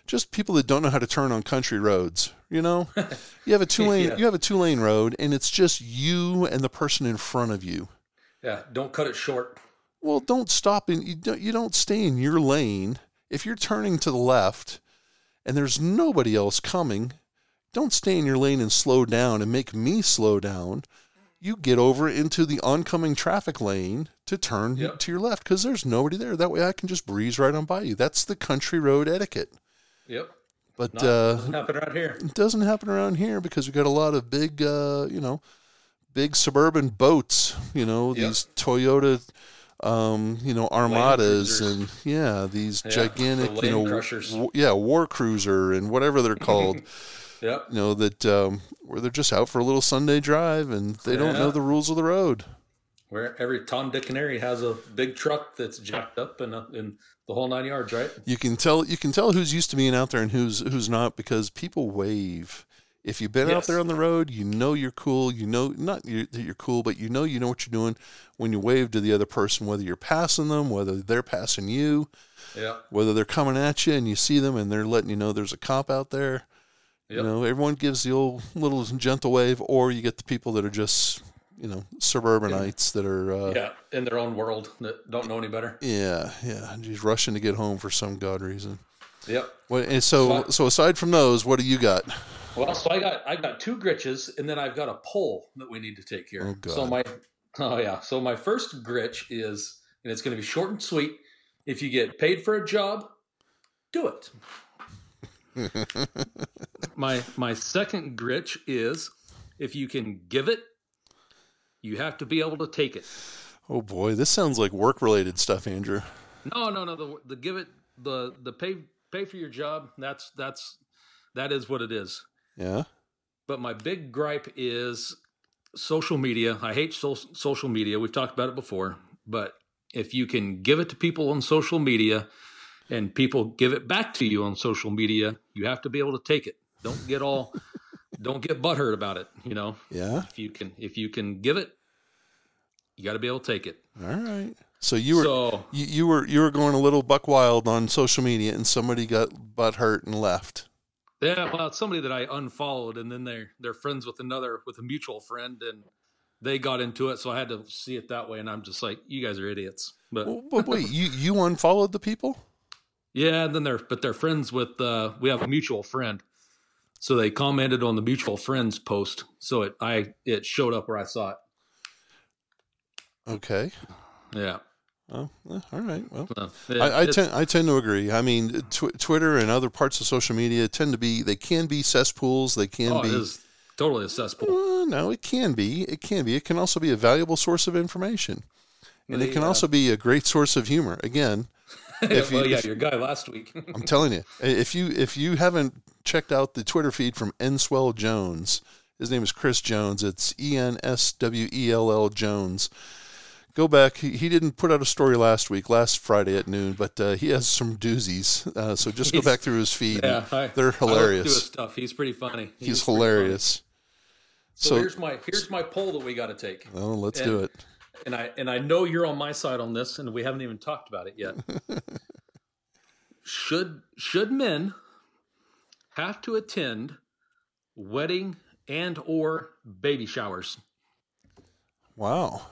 Speaker 1: just people that don't know how to turn on country roads. You know, [LAUGHS] you have a two lane
Speaker 2: Yeah.
Speaker 1: you have a two lane road and it's just you and the person in front of you.
Speaker 2: Yeah, don't cut it short.
Speaker 1: Well, don't stop and you don't you don't stay in your lane. If you're turning to the left and there's nobody else coming, don't stay in your lane and slow down and make me slow down. You get over into the oncoming traffic lane to turn
Speaker 2: Yep.
Speaker 1: to your left because there's nobody there. That way I can just breeze right on by you. That's the country road etiquette.
Speaker 2: Yep.
Speaker 1: But
Speaker 2: Not,
Speaker 1: uh,
Speaker 2: doesn't happen around here.
Speaker 1: it doesn't happen around here because we got a lot of big, uh, you know, big suburban boats. You know,
Speaker 2: Yep.
Speaker 1: these Toyota, um, you know, armadas, and yeah, these
Speaker 2: Yeah,
Speaker 1: gigantic,
Speaker 2: the
Speaker 1: you know, w- yeah, war cruiser and whatever they're [LAUGHS] called.
Speaker 2: Yep.
Speaker 1: you know that um, where they're just out for a little Sunday drive and they don't know the rules of the road.
Speaker 2: Where every Tom, Dick, and Harry has a big truck that's jacked up and uh, in the whole nine yards, right?
Speaker 1: You can tell you can tell who's used to being out there and who's who's not because people wave. If you've been out there on the road, you know you're cool. You know not you, that you're cool, but you know you know what you're doing when you wave to the other person, whether you're passing them, whether they're passing you,
Speaker 2: Yeah.
Speaker 1: whether they're coming at you and you see them and they're letting you know there's a cop out there. You know, everyone gives the old little gentle wave, or you get the people that are just you know suburbanites that are uh,
Speaker 2: Yeah. In their own world that don't know any better.
Speaker 1: yeah yeah just rushing to get home for some god reason.
Speaker 2: Yep.
Speaker 1: What, and so,
Speaker 2: Fine.
Speaker 1: so aside from those, what do you got?
Speaker 2: Well, so I got I got two gritches, and then I've got a poll that we need to take here.
Speaker 1: Oh, God.
Speaker 2: So my oh yeah, so my first gritch is, and it's going to be short and sweet. If you get paid for a job, do it. [LAUGHS] my my second gritch is, if you can give it, you have to be able to take it.
Speaker 1: Oh boy, this sounds like work-related stuff, Andrew.
Speaker 2: No, no, no. The, the give it the the pay pay for your job. That's that's That is what it is.
Speaker 1: Yeah.
Speaker 2: But my big gripe is social media. I hate so- social media. We've talked about it before, but if you can give it to people on social media and people give it back to you on social media, you have to be able to take it. Don't get all [LAUGHS] don't get butthurt about it, you know.
Speaker 1: Yeah.
Speaker 2: If you can if you can give it, you got to be able to take it.
Speaker 1: All right. So you were
Speaker 2: So-
Speaker 1: you, you were you were going a little buck wild on social media, and somebody got butt hurt and left.
Speaker 2: Yeah, well, it's somebody that I unfollowed, and then they're they're friends with another with a mutual friend, and they got into it, so I had to see it that way, and I'm just like, you guys are idiots. But
Speaker 1: Well, but wait, you [LAUGHS] you unfollowed the people?
Speaker 2: yeah, and then they're but they're friends with uh, we have a mutual friend, so they commented on the mutual friends post, so it I it showed up where I saw it.
Speaker 1: Okay.
Speaker 2: Yeah,
Speaker 1: Oh, all right. Well,
Speaker 2: it-
Speaker 1: I, I tend I tend to agree. I mean, tw- Twitter and other parts of social media tend to be they can be cesspools. They can
Speaker 2: oh,
Speaker 1: be.
Speaker 2: totally a cesspool.
Speaker 1: Uh, no, it can be. It can be. It can also be a valuable source of information, and it can also be a great source of humor. Again, [LAUGHS] if you-
Speaker 2: well, yeah,
Speaker 1: if-
Speaker 2: your guy last week. [LAUGHS]
Speaker 1: I'm telling you, if you if you haven't checked out the Twitter feed from Enswell Jones, his name is Chris Jones. It's E N S W E L L Jones. Go back. He, he didn't put out a story last week, last Friday at noon, but uh, he has some doozies. Uh, so just go back through his feed.
Speaker 2: yeah, I,
Speaker 1: They're
Speaker 2: I looked his
Speaker 1: hilarious.
Speaker 2: stuff. He's pretty funny.
Speaker 1: He's
Speaker 2: pretty funny.
Speaker 1: hilarious.
Speaker 2: So,
Speaker 1: So,
Speaker 2: here's my here's my poll that we got to take.
Speaker 1: well, let's
Speaker 2: and-
Speaker 1: do it.
Speaker 2: and I and I know you're on my side on this, and we haven't even talked about it yet. [LAUGHS] should should men have to attend wedding and or baby showers?
Speaker 1: Wow.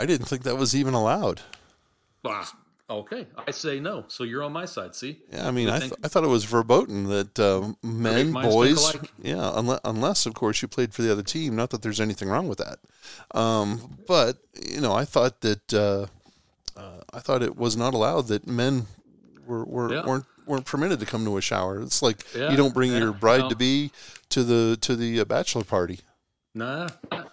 Speaker 1: I didn't think that was even allowed.
Speaker 2: Ah, okay, I say no. So you're on my side. See,
Speaker 1: Yeah, I mean, I, th- I thought it was verboten that uh, men, boys, yeah, unless, unless of course you played for the other team. Not that there's anything wrong with that, um, but you know, I thought that uh, uh, I thought it was not allowed that men were, were
Speaker 2: Yeah.
Speaker 1: weren't weren't permitted to come to a shower. It's like
Speaker 2: Yeah,
Speaker 1: you don't bring
Speaker 2: yeah,
Speaker 1: your bride
Speaker 2: no.
Speaker 1: to be to the to the uh, bachelor party
Speaker 2: nah,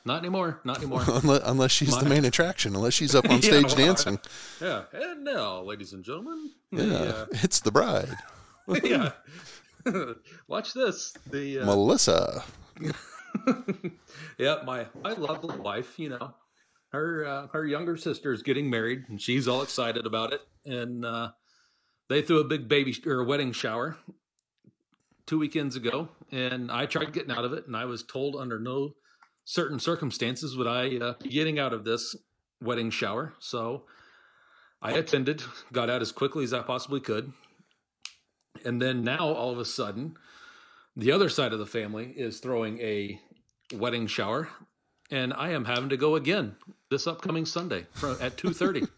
Speaker 2: not anymore, not anymore. [LAUGHS]
Speaker 1: unless, unless she's the main attraction, unless she's up on [LAUGHS] stage
Speaker 2: well,
Speaker 1: dancing.
Speaker 2: yeah, and now, ladies and gentlemen,
Speaker 1: Yeah,
Speaker 2: the, [LAUGHS]
Speaker 1: it's the bride,
Speaker 2: uh, yeah. Watch this. The uh,
Speaker 1: Melissa.
Speaker 2: yeah, my my lovely wife, you know, her uh, her younger sister is getting married, and she's all excited about it. And uh, they threw a big baby or a wedding shower two weekends ago, and I tried getting out of it, and I was told under no certain circumstances would I uh, be getting out of this wedding shower. So I attended, got out as quickly as I possibly could, and then now all of a sudden, the other side of the family is throwing a wedding shower, and I am having to go again this upcoming Sunday from, at two thirty. [LAUGHS]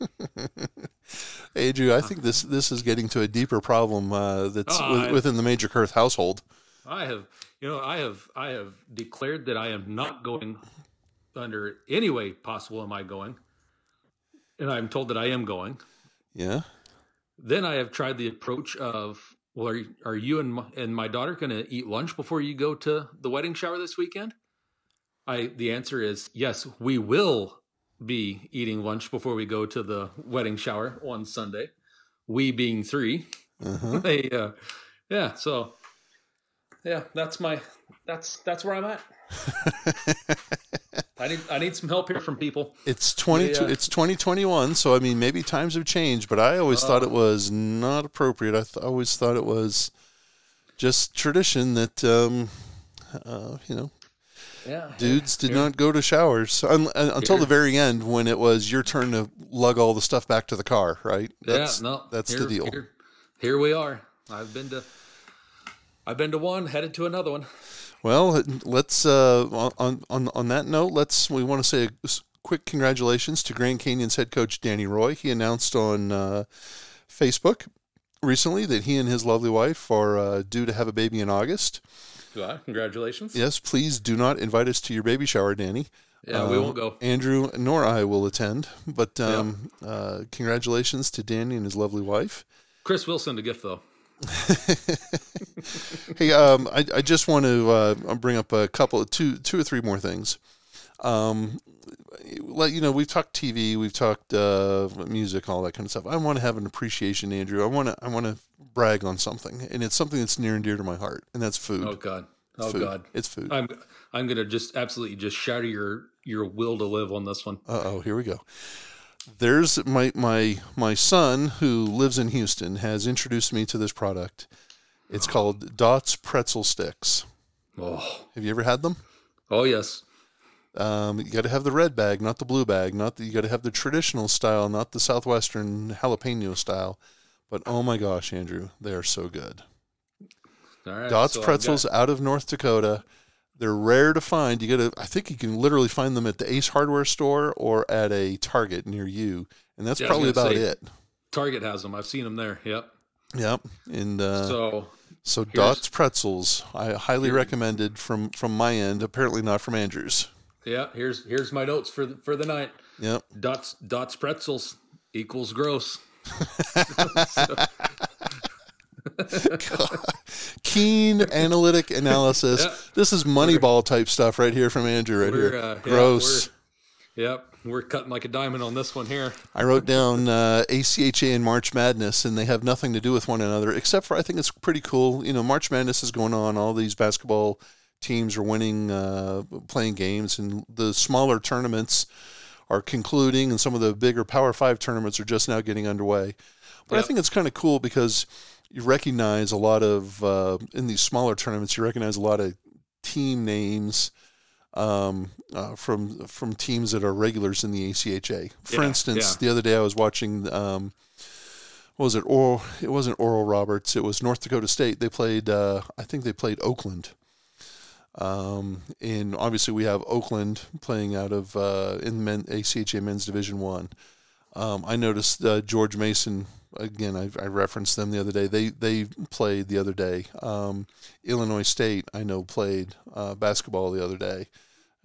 Speaker 1: Hey, Drew, I think this this is getting to a deeper problem uh, that's
Speaker 2: I-
Speaker 1: within the Major Kurth household.
Speaker 2: I have, you know, I have, I have declared that I am not going under any way possible. Am I going? And I'm told that I am going.
Speaker 1: Yeah.
Speaker 2: Then I have tried the approach of, well, are you, are you and my, and my daughter going to eat lunch before you go to the wedding shower this weekend? I the answer is yes. We will be eating lunch before we go to the wedding shower on Sunday. We being 3
Speaker 1: Uh-huh. [LAUGHS]
Speaker 2: They, uh, yeah. So, yeah, that's my that's that's where I'm at. [LAUGHS] I need I need some help here from people.
Speaker 1: It's twenty.
Speaker 2: Yeah.
Speaker 1: It's twenty twenty one. So I mean, maybe times have changed, but I always thought
Speaker 2: Uh.
Speaker 1: it was not appropriate. I th- always thought it was just tradition that um, uh, you know
Speaker 2: Yeah,
Speaker 1: dudes did
Speaker 2: Here-
Speaker 1: not go to showers un- un- until
Speaker 2: Here.
Speaker 1: the very end when it was your turn to lug all the stuff back to the car. Right? That's,
Speaker 2: yeah, no,
Speaker 1: that's
Speaker 2: here-
Speaker 1: the deal.
Speaker 2: Here we are. I've been to, I've been to one, headed to another one.
Speaker 1: Well, let's uh, on on on that note, let's we want to say a quick congratulations to Grand Canyon's head coach Danny Roy. He announced on uh, Facebook recently that he and his lovely wife are uh, due to have a baby in August.
Speaker 2: Yeah, congratulations.
Speaker 1: Yes, please do not invite us to your baby shower, Danny.
Speaker 2: Yeah, we won't go.
Speaker 1: Andrew nor I will attend, but um, uh, congratulations to Danny and his lovely wife.
Speaker 2: Chris will send a gift though. [LAUGHS]
Speaker 1: Hey, um, I, I just want to uh, bring up a couple, two, two or three more things. Um, let you know, we've talked TV, we've talked uh, music, all that kind of stuff. I want to have an appreciation, Andrew. I want to, I want to brag on something, and it's something that's near and dear to my heart, and that's food.
Speaker 2: Oh God. Oh
Speaker 1: food.
Speaker 2: God.
Speaker 1: It's food.
Speaker 2: I'm I'm gonna just absolutely just shatter your your will to live on this one.
Speaker 1: Oh, here we go. There's my my my son who lives in Houston has introduced me to this product. It's called Dots Pretzel Sticks.
Speaker 2: Oh.
Speaker 1: Have you ever had them?
Speaker 2: Oh yes.
Speaker 1: Um, you got to have the red bag, not the blue bag. Not the, you got to have the traditional style, not the southwestern jalapeno style. But oh my gosh, Andrew, they are so good.
Speaker 2: All right.
Speaker 1: Dots
Speaker 2: so
Speaker 1: pretzels out of North Dakota. They're rare to find. You got to. I think you can literally find them at the Ace Hardware store or at a Target near you, and that's
Speaker 2: Yeah,
Speaker 1: probably about
Speaker 2: say-
Speaker 1: it.
Speaker 2: Target has them. I've seen them there. Yep.
Speaker 1: Yep. And uh, so,
Speaker 2: So
Speaker 1: Dots pretzels, I highly recommended from from my end. Apparently not from Andrew's.
Speaker 2: yeah, here's here's my notes for the, for the night.
Speaker 1: Yep.
Speaker 2: Dots dots pretzels equals gross. [LAUGHS] [LAUGHS] [LAUGHS]
Speaker 1: Keen [LAUGHS] analytic analysis.
Speaker 2: Yeah.
Speaker 1: This is Moneyball type stuff right here from Andrew. Right
Speaker 2: We're,
Speaker 1: here.
Speaker 2: uh, yeah,
Speaker 1: Gross.
Speaker 2: we're- Yep, we're cutting like a diamond on this one here.
Speaker 1: I wrote down uh, ACHA and March Madness, and they have nothing to do with one another, except for I think it's pretty cool. You know, March Madness is going on. All these basketball teams are winning, uh, playing games, and the smaller tournaments are concluding, and some of the bigger Power Five tournaments are just now getting underway. But I think it's kind of cool because you recognize a lot of uh, in these smaller tournaments. You recognize a lot of team names um, uh, from from teams that are regulars in the ACHA. For
Speaker 2: Yeah,
Speaker 1: instance,
Speaker 2: yeah.
Speaker 1: the other day I was watching. Um, what was it? Oral. It wasn't Oral Roberts. It was North Dakota State. They played. Uh, I think they played Oakland. Um, and obviously we have Oakland playing out of uh, in men, ACHA Men's Division One. Um, I noticed uh, George Mason again. I, I referenced them the other day. They they played the other day. Um, Illinois State I know played uh, basketball the other day.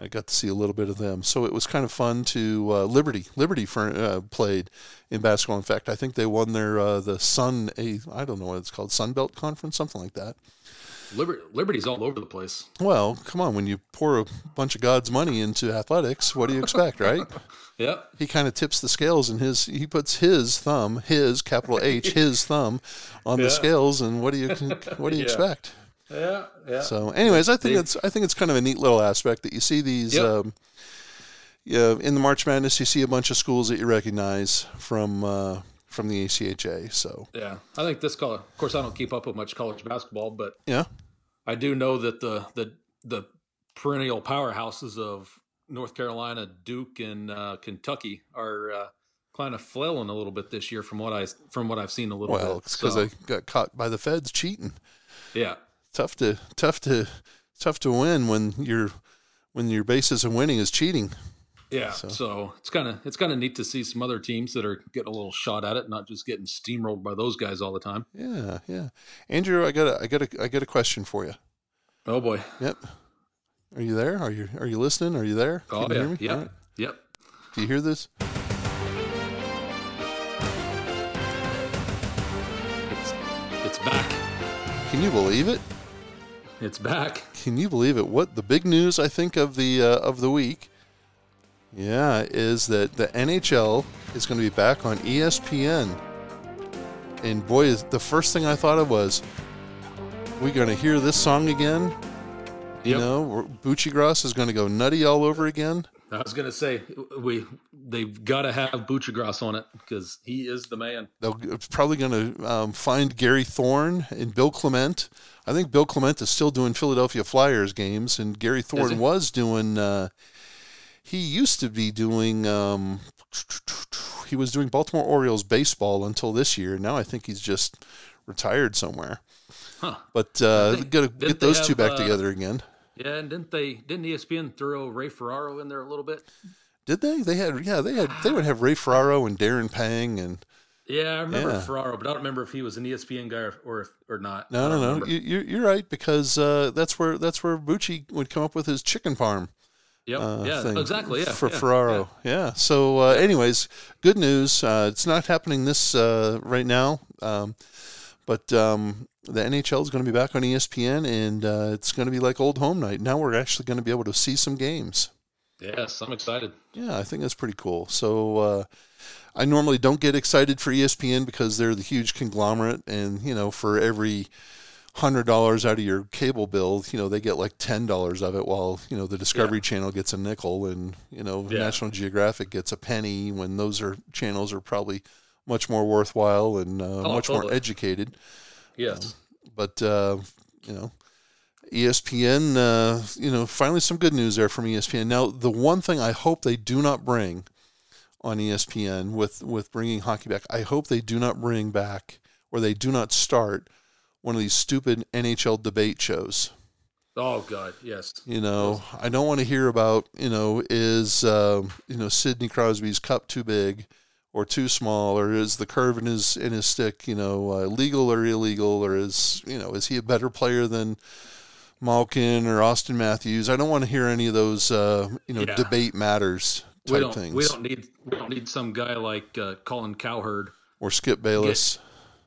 Speaker 1: I got to see a little bit of them, so it was kind of fun to uh, Liberty. Liberty for, uh, played in basketball. In fact, I think they won their uh, the Sun a I don't know what it's called Sun Belt Conference, something like that.
Speaker 2: Liber- Liberty's all over the place.
Speaker 1: Well, come on, when you pour a bunch of God's money into athletics, what do you expect, right? [LAUGHS]
Speaker 2: Yep.
Speaker 1: he kind of tips the scales and his he puts his thumb his capital H [LAUGHS] his thumb on the scales and what do you [LAUGHS] what do you
Speaker 2: Yeah.
Speaker 1: expect
Speaker 2: Yeah. Yeah.
Speaker 1: so anyways I think it's I think it's kind of a neat little aspect that you see these
Speaker 2: Yep.
Speaker 1: um, yeah in the March Madness you see a bunch of schools that you recognize from uh, from the ACHA so
Speaker 2: yeah. I think this color. Of course, I don't keep up with much college basketball, but
Speaker 1: yeah
Speaker 2: I do know that the the the perennial powerhouses of North Carolina, Duke, and uh, Kentucky are uh, kind of flailing a little bit this year, from what I from what I've seen a little
Speaker 1: well
Speaker 2: bit.
Speaker 1: it's because
Speaker 2: So,
Speaker 1: they got caught by the feds cheating
Speaker 2: yeah,
Speaker 1: tough to tough to tough to win when your when your basis of winning is cheating
Speaker 2: yeah. So, it's kind of it's kind of neat to see some other teams that are getting a little shot at it, not just getting steamrolled by those guys all the time.
Speaker 1: Yeah, yeah. Andrew, I got a, I got a, I got a question for you.
Speaker 2: Oh boy.
Speaker 1: Yep. Are you there? Are you, are you listening? Are you there?
Speaker 2: Oh
Speaker 1: Can you
Speaker 2: yeah.
Speaker 1: hear me?
Speaker 2: Yep.
Speaker 1: Right.
Speaker 2: Yep.
Speaker 1: Do you hear this?
Speaker 2: It's it's back.
Speaker 1: Can you believe it?
Speaker 2: It's back.
Speaker 1: Can you believe it? What the big news I think of the uh, of the week? Yeah, is that the NHL is going to be back on ESPN. And boy, is the first thing I thought of was, we going to hear this song again? You
Speaker 2: Yep.
Speaker 1: know, Buccigross is going to go nutty all over again.
Speaker 2: I was gonna say we they've got to have Buccigross on it because he is the man.
Speaker 1: They're probably going to um, find Gary Thorne and Bill Clement. I think Bill Clement is still doing Philadelphia Flyers games, and Gary Thorne
Speaker 2: he?
Speaker 1: was doing. Uh, he used to be doing. Um, he was doing Baltimore Orioles baseball until this year. Now I think he's just retired somewhere.
Speaker 2: Huh.
Speaker 1: But uh, got to get those two back
Speaker 2: uh,
Speaker 1: together again.
Speaker 2: Yeah, and didn't they didn't ESPN throw Ray Ferraro in there a little bit?
Speaker 1: Did they? They had yeah. They had they would have Ray Ferraro and Darren Pang and
Speaker 2: Yeah, I remember
Speaker 1: Yeah.
Speaker 2: Ferraro, but I don't remember if he was an ESPN guy or or, or not.
Speaker 1: No no no. You, you're you're right because uh, that's where that's where Bucci would come up with his chicken farm.
Speaker 2: Yep.
Speaker 1: uh,
Speaker 2: yeah. Exactly. Yeah.
Speaker 1: for
Speaker 2: yeah,
Speaker 1: Ferraro. Yeah. So, uh, anyways, good news. Uh, it's not happening this uh, right now, um, but um, the NHL is going to be back on ESPN, and uh, it's going to be like old home night. Now we're actually going to be able to see some games.
Speaker 2: Yeah. Yes, I'm excited.
Speaker 1: Yeah, I think that's pretty cool. So, uh, I normally don't get excited for ESPN because they're the huge conglomerate, and you know, for every hundred dollars out of your cable bill, you know, they get like ten dollars of it, while you know the Discovery
Speaker 2: Yeah.
Speaker 1: Channel gets a nickel, and you know,
Speaker 2: Yeah.
Speaker 1: National Geographic gets a penny. When those are channels are probably much more worthwhile and uh,
Speaker 2: Oh,
Speaker 1: much more educated
Speaker 2: Yes.
Speaker 1: but uh, you know, ESPN, uh, you know, finally some good news there from ESPN. Now, the one thing I hope they do not bring on ESPN with with bringing hockey back, I hope they do not bring back or they do not start one of these stupid NHL debate shows.
Speaker 2: Oh God, yes.
Speaker 1: You know, I don't want to hear about you know is uh, you know Sidney Crosby's cup too big or too small, or is the curve in his in his stick you know uh, legal or illegal, or is you know is he a better player than Malkin or Austin Matthews? I don't want to hear any of those uh, you know
Speaker 2: Yeah.
Speaker 1: debate matters
Speaker 2: We
Speaker 1: type
Speaker 2: don't.
Speaker 1: things
Speaker 2: We don't need. We don't need some guy like uh, Colin Cowherd.
Speaker 1: or Skip Bayless.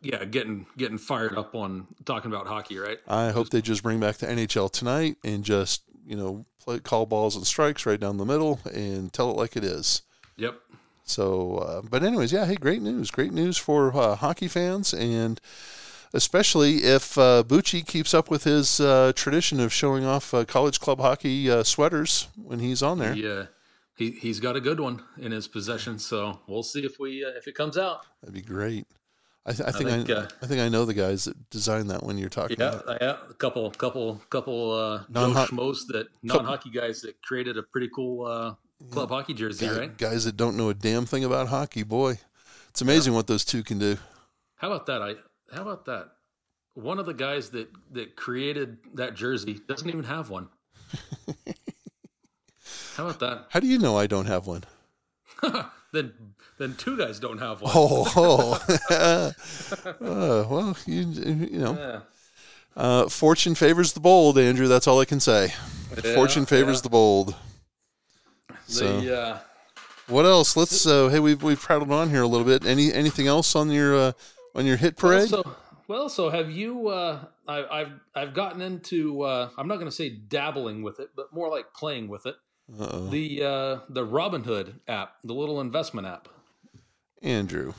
Speaker 2: Yeah, getting getting fired up on talking about hockey, right?
Speaker 1: I hope they just bring back the NHL tonight and just you know play, call balls and strikes right down the middle and tell it like it is.
Speaker 2: Yep.
Speaker 1: So, uh, but anyways, yeah, hey, great news, great news for uh, hockey fans, and especially if uh, Bucci keeps up with his uh, tradition of showing off uh, college club hockey uh, sweaters when he's on there.
Speaker 2: Yeah. He he's got a good one in his possession, so we'll see if we uh, if it comes out.
Speaker 1: That'd be great. I, th- I think I,
Speaker 2: think, uh,
Speaker 1: I think I know the guys that designed that one you're talking
Speaker 2: Yeah,
Speaker 1: about.
Speaker 2: yeah. A couple, couple, couple uh,
Speaker 1: Non-ho-
Speaker 2: schmoes that non-hockey guys that created a pretty cool club hockey jersey,
Speaker 1: Guy-
Speaker 2: right?
Speaker 1: Guys that don't know a damn thing about hockey, boy, it's amazing what those two can do.
Speaker 2: How about that? I how about that? One of the guys that that created that jersey doesn't even have one. how about that?
Speaker 1: How do you know I don't have one? [LAUGHS]
Speaker 2: Then then two guys don't have one.
Speaker 1: Oh, oh. [LAUGHS] [LAUGHS] Uh, well, you you know.
Speaker 2: Yeah.
Speaker 1: Uh, fortune favors the bold, Andrew. That's all I can say. fortune favors
Speaker 2: yeah.
Speaker 1: the bold. So,
Speaker 2: The uh,
Speaker 1: what else? Let's. Uh, hey, we've we've prattled on here a little bit. Any anything else on your uh, on your hit parade?
Speaker 2: Well, so, well, so have you? Uh, I, I've I've gotten into. Uh, I'm not going to say dabbling with it, but more like playing with it.
Speaker 1: Uh-oh.
Speaker 2: The uh, the Robinhood app, the little investment app.
Speaker 1: Andrew,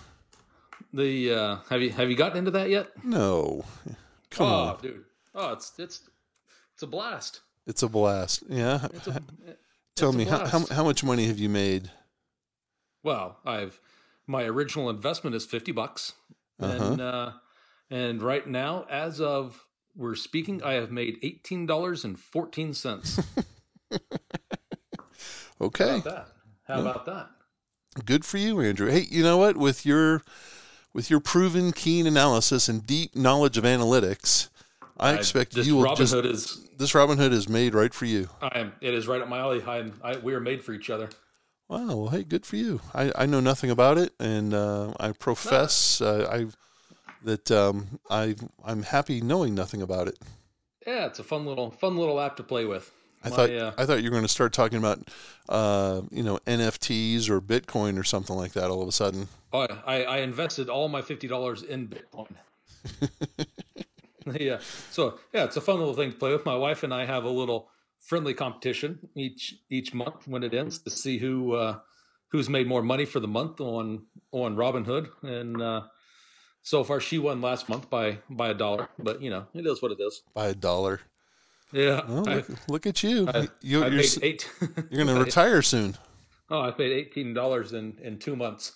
Speaker 2: The uh, have you have you gotten into that yet?
Speaker 1: no, come
Speaker 2: oh,
Speaker 1: on.
Speaker 2: dude. Oh, it's it's it's a blast.
Speaker 1: It's a blast. Yeah.
Speaker 2: It's a,
Speaker 1: Tell me how, how how much money have you made?
Speaker 2: Well, I've my original investment is fifty bucks, and uh, and right now, as of we're speaking, I have made eighteen dollars and fourteen cents. [LAUGHS] How
Speaker 1: Okay.
Speaker 2: about that? How about that?
Speaker 1: Good for you, Andrew. Hey, you know what? With your with your proven keen analysis and deep knowledge of analytics, I expect
Speaker 2: this
Speaker 1: you will
Speaker 2: Robin
Speaker 1: just
Speaker 2: Hood is.
Speaker 1: this Robin Hood is made right for you.
Speaker 2: I am. It is right up my alley. I, I we are made for each other.
Speaker 1: Wow. Well, hey, good for you. I, I know nothing about it, and uh, I profess uh, I that um, I I'm happy knowing nothing about it.
Speaker 2: Yeah, it's a fun little fun little app to play with.
Speaker 1: I
Speaker 2: My,
Speaker 1: thought
Speaker 2: uh,
Speaker 1: I thought you were going to start talking about uh, you know NFTs or Bitcoin or something like that all of a sudden.
Speaker 2: Oh, I, I invested all my fifty dollars in Bitcoin. [LAUGHS] [LAUGHS] yeah. So yeah, it's a fun little thing to play with. My wife and I have a little friendly competition each each month when it ends to see who uh, who's made more money for the month on on Robinhood. And uh, so far, she won last month by by a dollar. But you know, it is what it is.
Speaker 1: By a dollar.
Speaker 2: Yeah.
Speaker 1: Well,
Speaker 2: I,
Speaker 1: look, look at you.
Speaker 2: I,
Speaker 1: you
Speaker 2: made eight. [LAUGHS]
Speaker 1: you're going [LAUGHS] to retire soon.
Speaker 2: Oh, I paid eighteen dollars in in two months.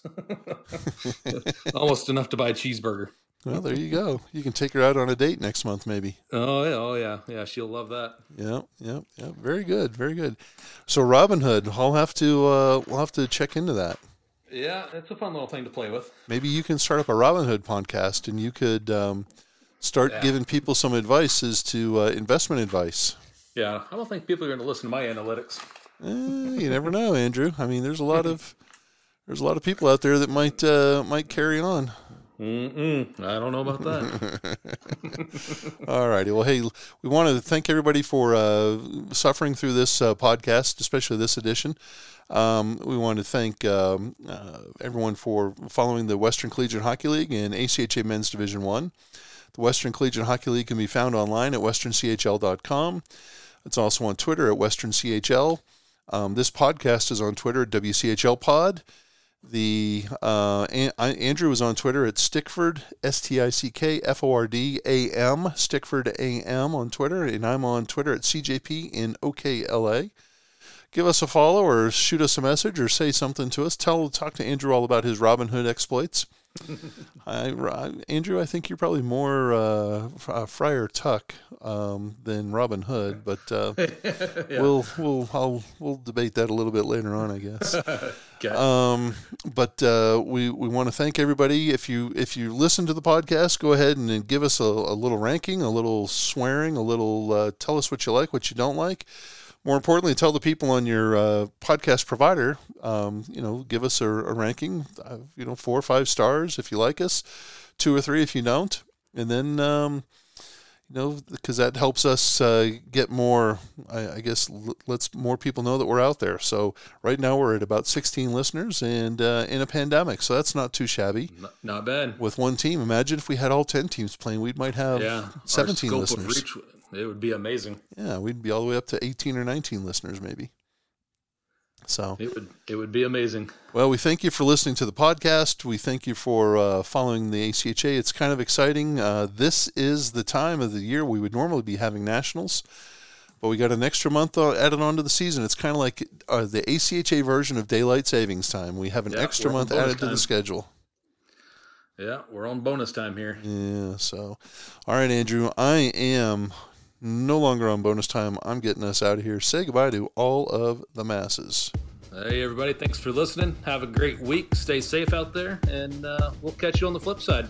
Speaker 2: Almost enough to buy a cheeseburger.
Speaker 1: Well, there you go. You can take her out on a date next month, maybe.
Speaker 2: Oh yeah, oh yeah, yeah. She'll love that.
Speaker 1: Yeah, yeah, yeah. Very good, very good. So Robin Hood, I'll have to uh, we'll have to check into that.
Speaker 2: Yeah, it's a fun little thing to play with.
Speaker 1: Maybe you can start up a Robin Hood podcast, and you could um, start
Speaker 2: Yeah.
Speaker 1: giving people some advice as to uh, investment advice.
Speaker 2: Yeah, I don't think people are going to listen to my analytics.
Speaker 1: Eh, you never know, Andrew. I mean, there's a lot [LAUGHS] of there's a lot of people out there that might uh, might carry on.
Speaker 2: Mm-mm, I don't know about that. [LAUGHS]
Speaker 1: All righty. Well, hey, we want to thank everybody for uh, suffering through this uh, podcast, especially this edition. Um, we want to thank um, uh, everyone for following the Western Collegiate Hockey League and ACHA Men's Division One. The Western Collegiate Hockey League can be found online at westernchl.com. It's also on Twitter at westernchl. Um, this podcast is on Twitter at WCHL Pod. The uh, An- Andrew was on Twitter at Stickford S T I C K F O R D A M Stickford A M on Twitter, and I'm on Twitter at CJP in OKLA. Give us a follow or shoot us a message or say something to us. Tell talk to Andrew all about his Robin Hood exploits. [LAUGHS] I, Andrew, I think you're probably more uh, uh, Friar Tuck um, than Robin Hood, but uh, [LAUGHS] we'll we'll I'll, we'll debate that a little bit later on, I guess. [LAUGHS]
Speaker 2: Okay.
Speaker 1: Um, but uh, we we want to thank everybody. If you if you listen to the podcast, go ahead and, then give us a, a little ranking, a little swearing, a little uh, tell us what you like, what you don't like. More importantly, tell the people on your uh, podcast provider, um, you know, give us a, a ranking, uh, you know, four or five stars if you like us, two or three if you don't, and then um, you know, because that helps us uh, get more. I, I guess l- lets more people know that we're out there. So right now we're at about 16 listeners, and uh, in a pandemic, so that's not too shabby.
Speaker 2: Not, not bad.
Speaker 1: With one team, imagine if we had all 10 teams playing, we might have
Speaker 2: Yeah. Our
Speaker 1: 17
Speaker 2: scope
Speaker 1: listeners.
Speaker 2: It would be amazing.
Speaker 1: Yeah, we'd be all the way up to 18 or 19 listeners, maybe. So,
Speaker 2: It would it would be amazing.
Speaker 1: well, we thank you for listening to the podcast. We thank you for uh, following the ACHA. It's kind of exciting. Uh, this is the time of the year we would normally be having nationals, but we got an extra month uh, added on to the season. It's kind of like uh, the ACHA version of daylight savings time. We have an
Speaker 2: Yeah,
Speaker 1: extra month added to the schedule.
Speaker 2: Yeah, we're on bonus time here.
Speaker 1: Yeah. So, all right, Andrew, I am no longer on bonus time. I'm getting us out of here. Say goodbye to all of the masses.
Speaker 2: Hey everybody, thanks for listening. Have a great week. Stay safe out there, and uh, we'll catch you on the flip side.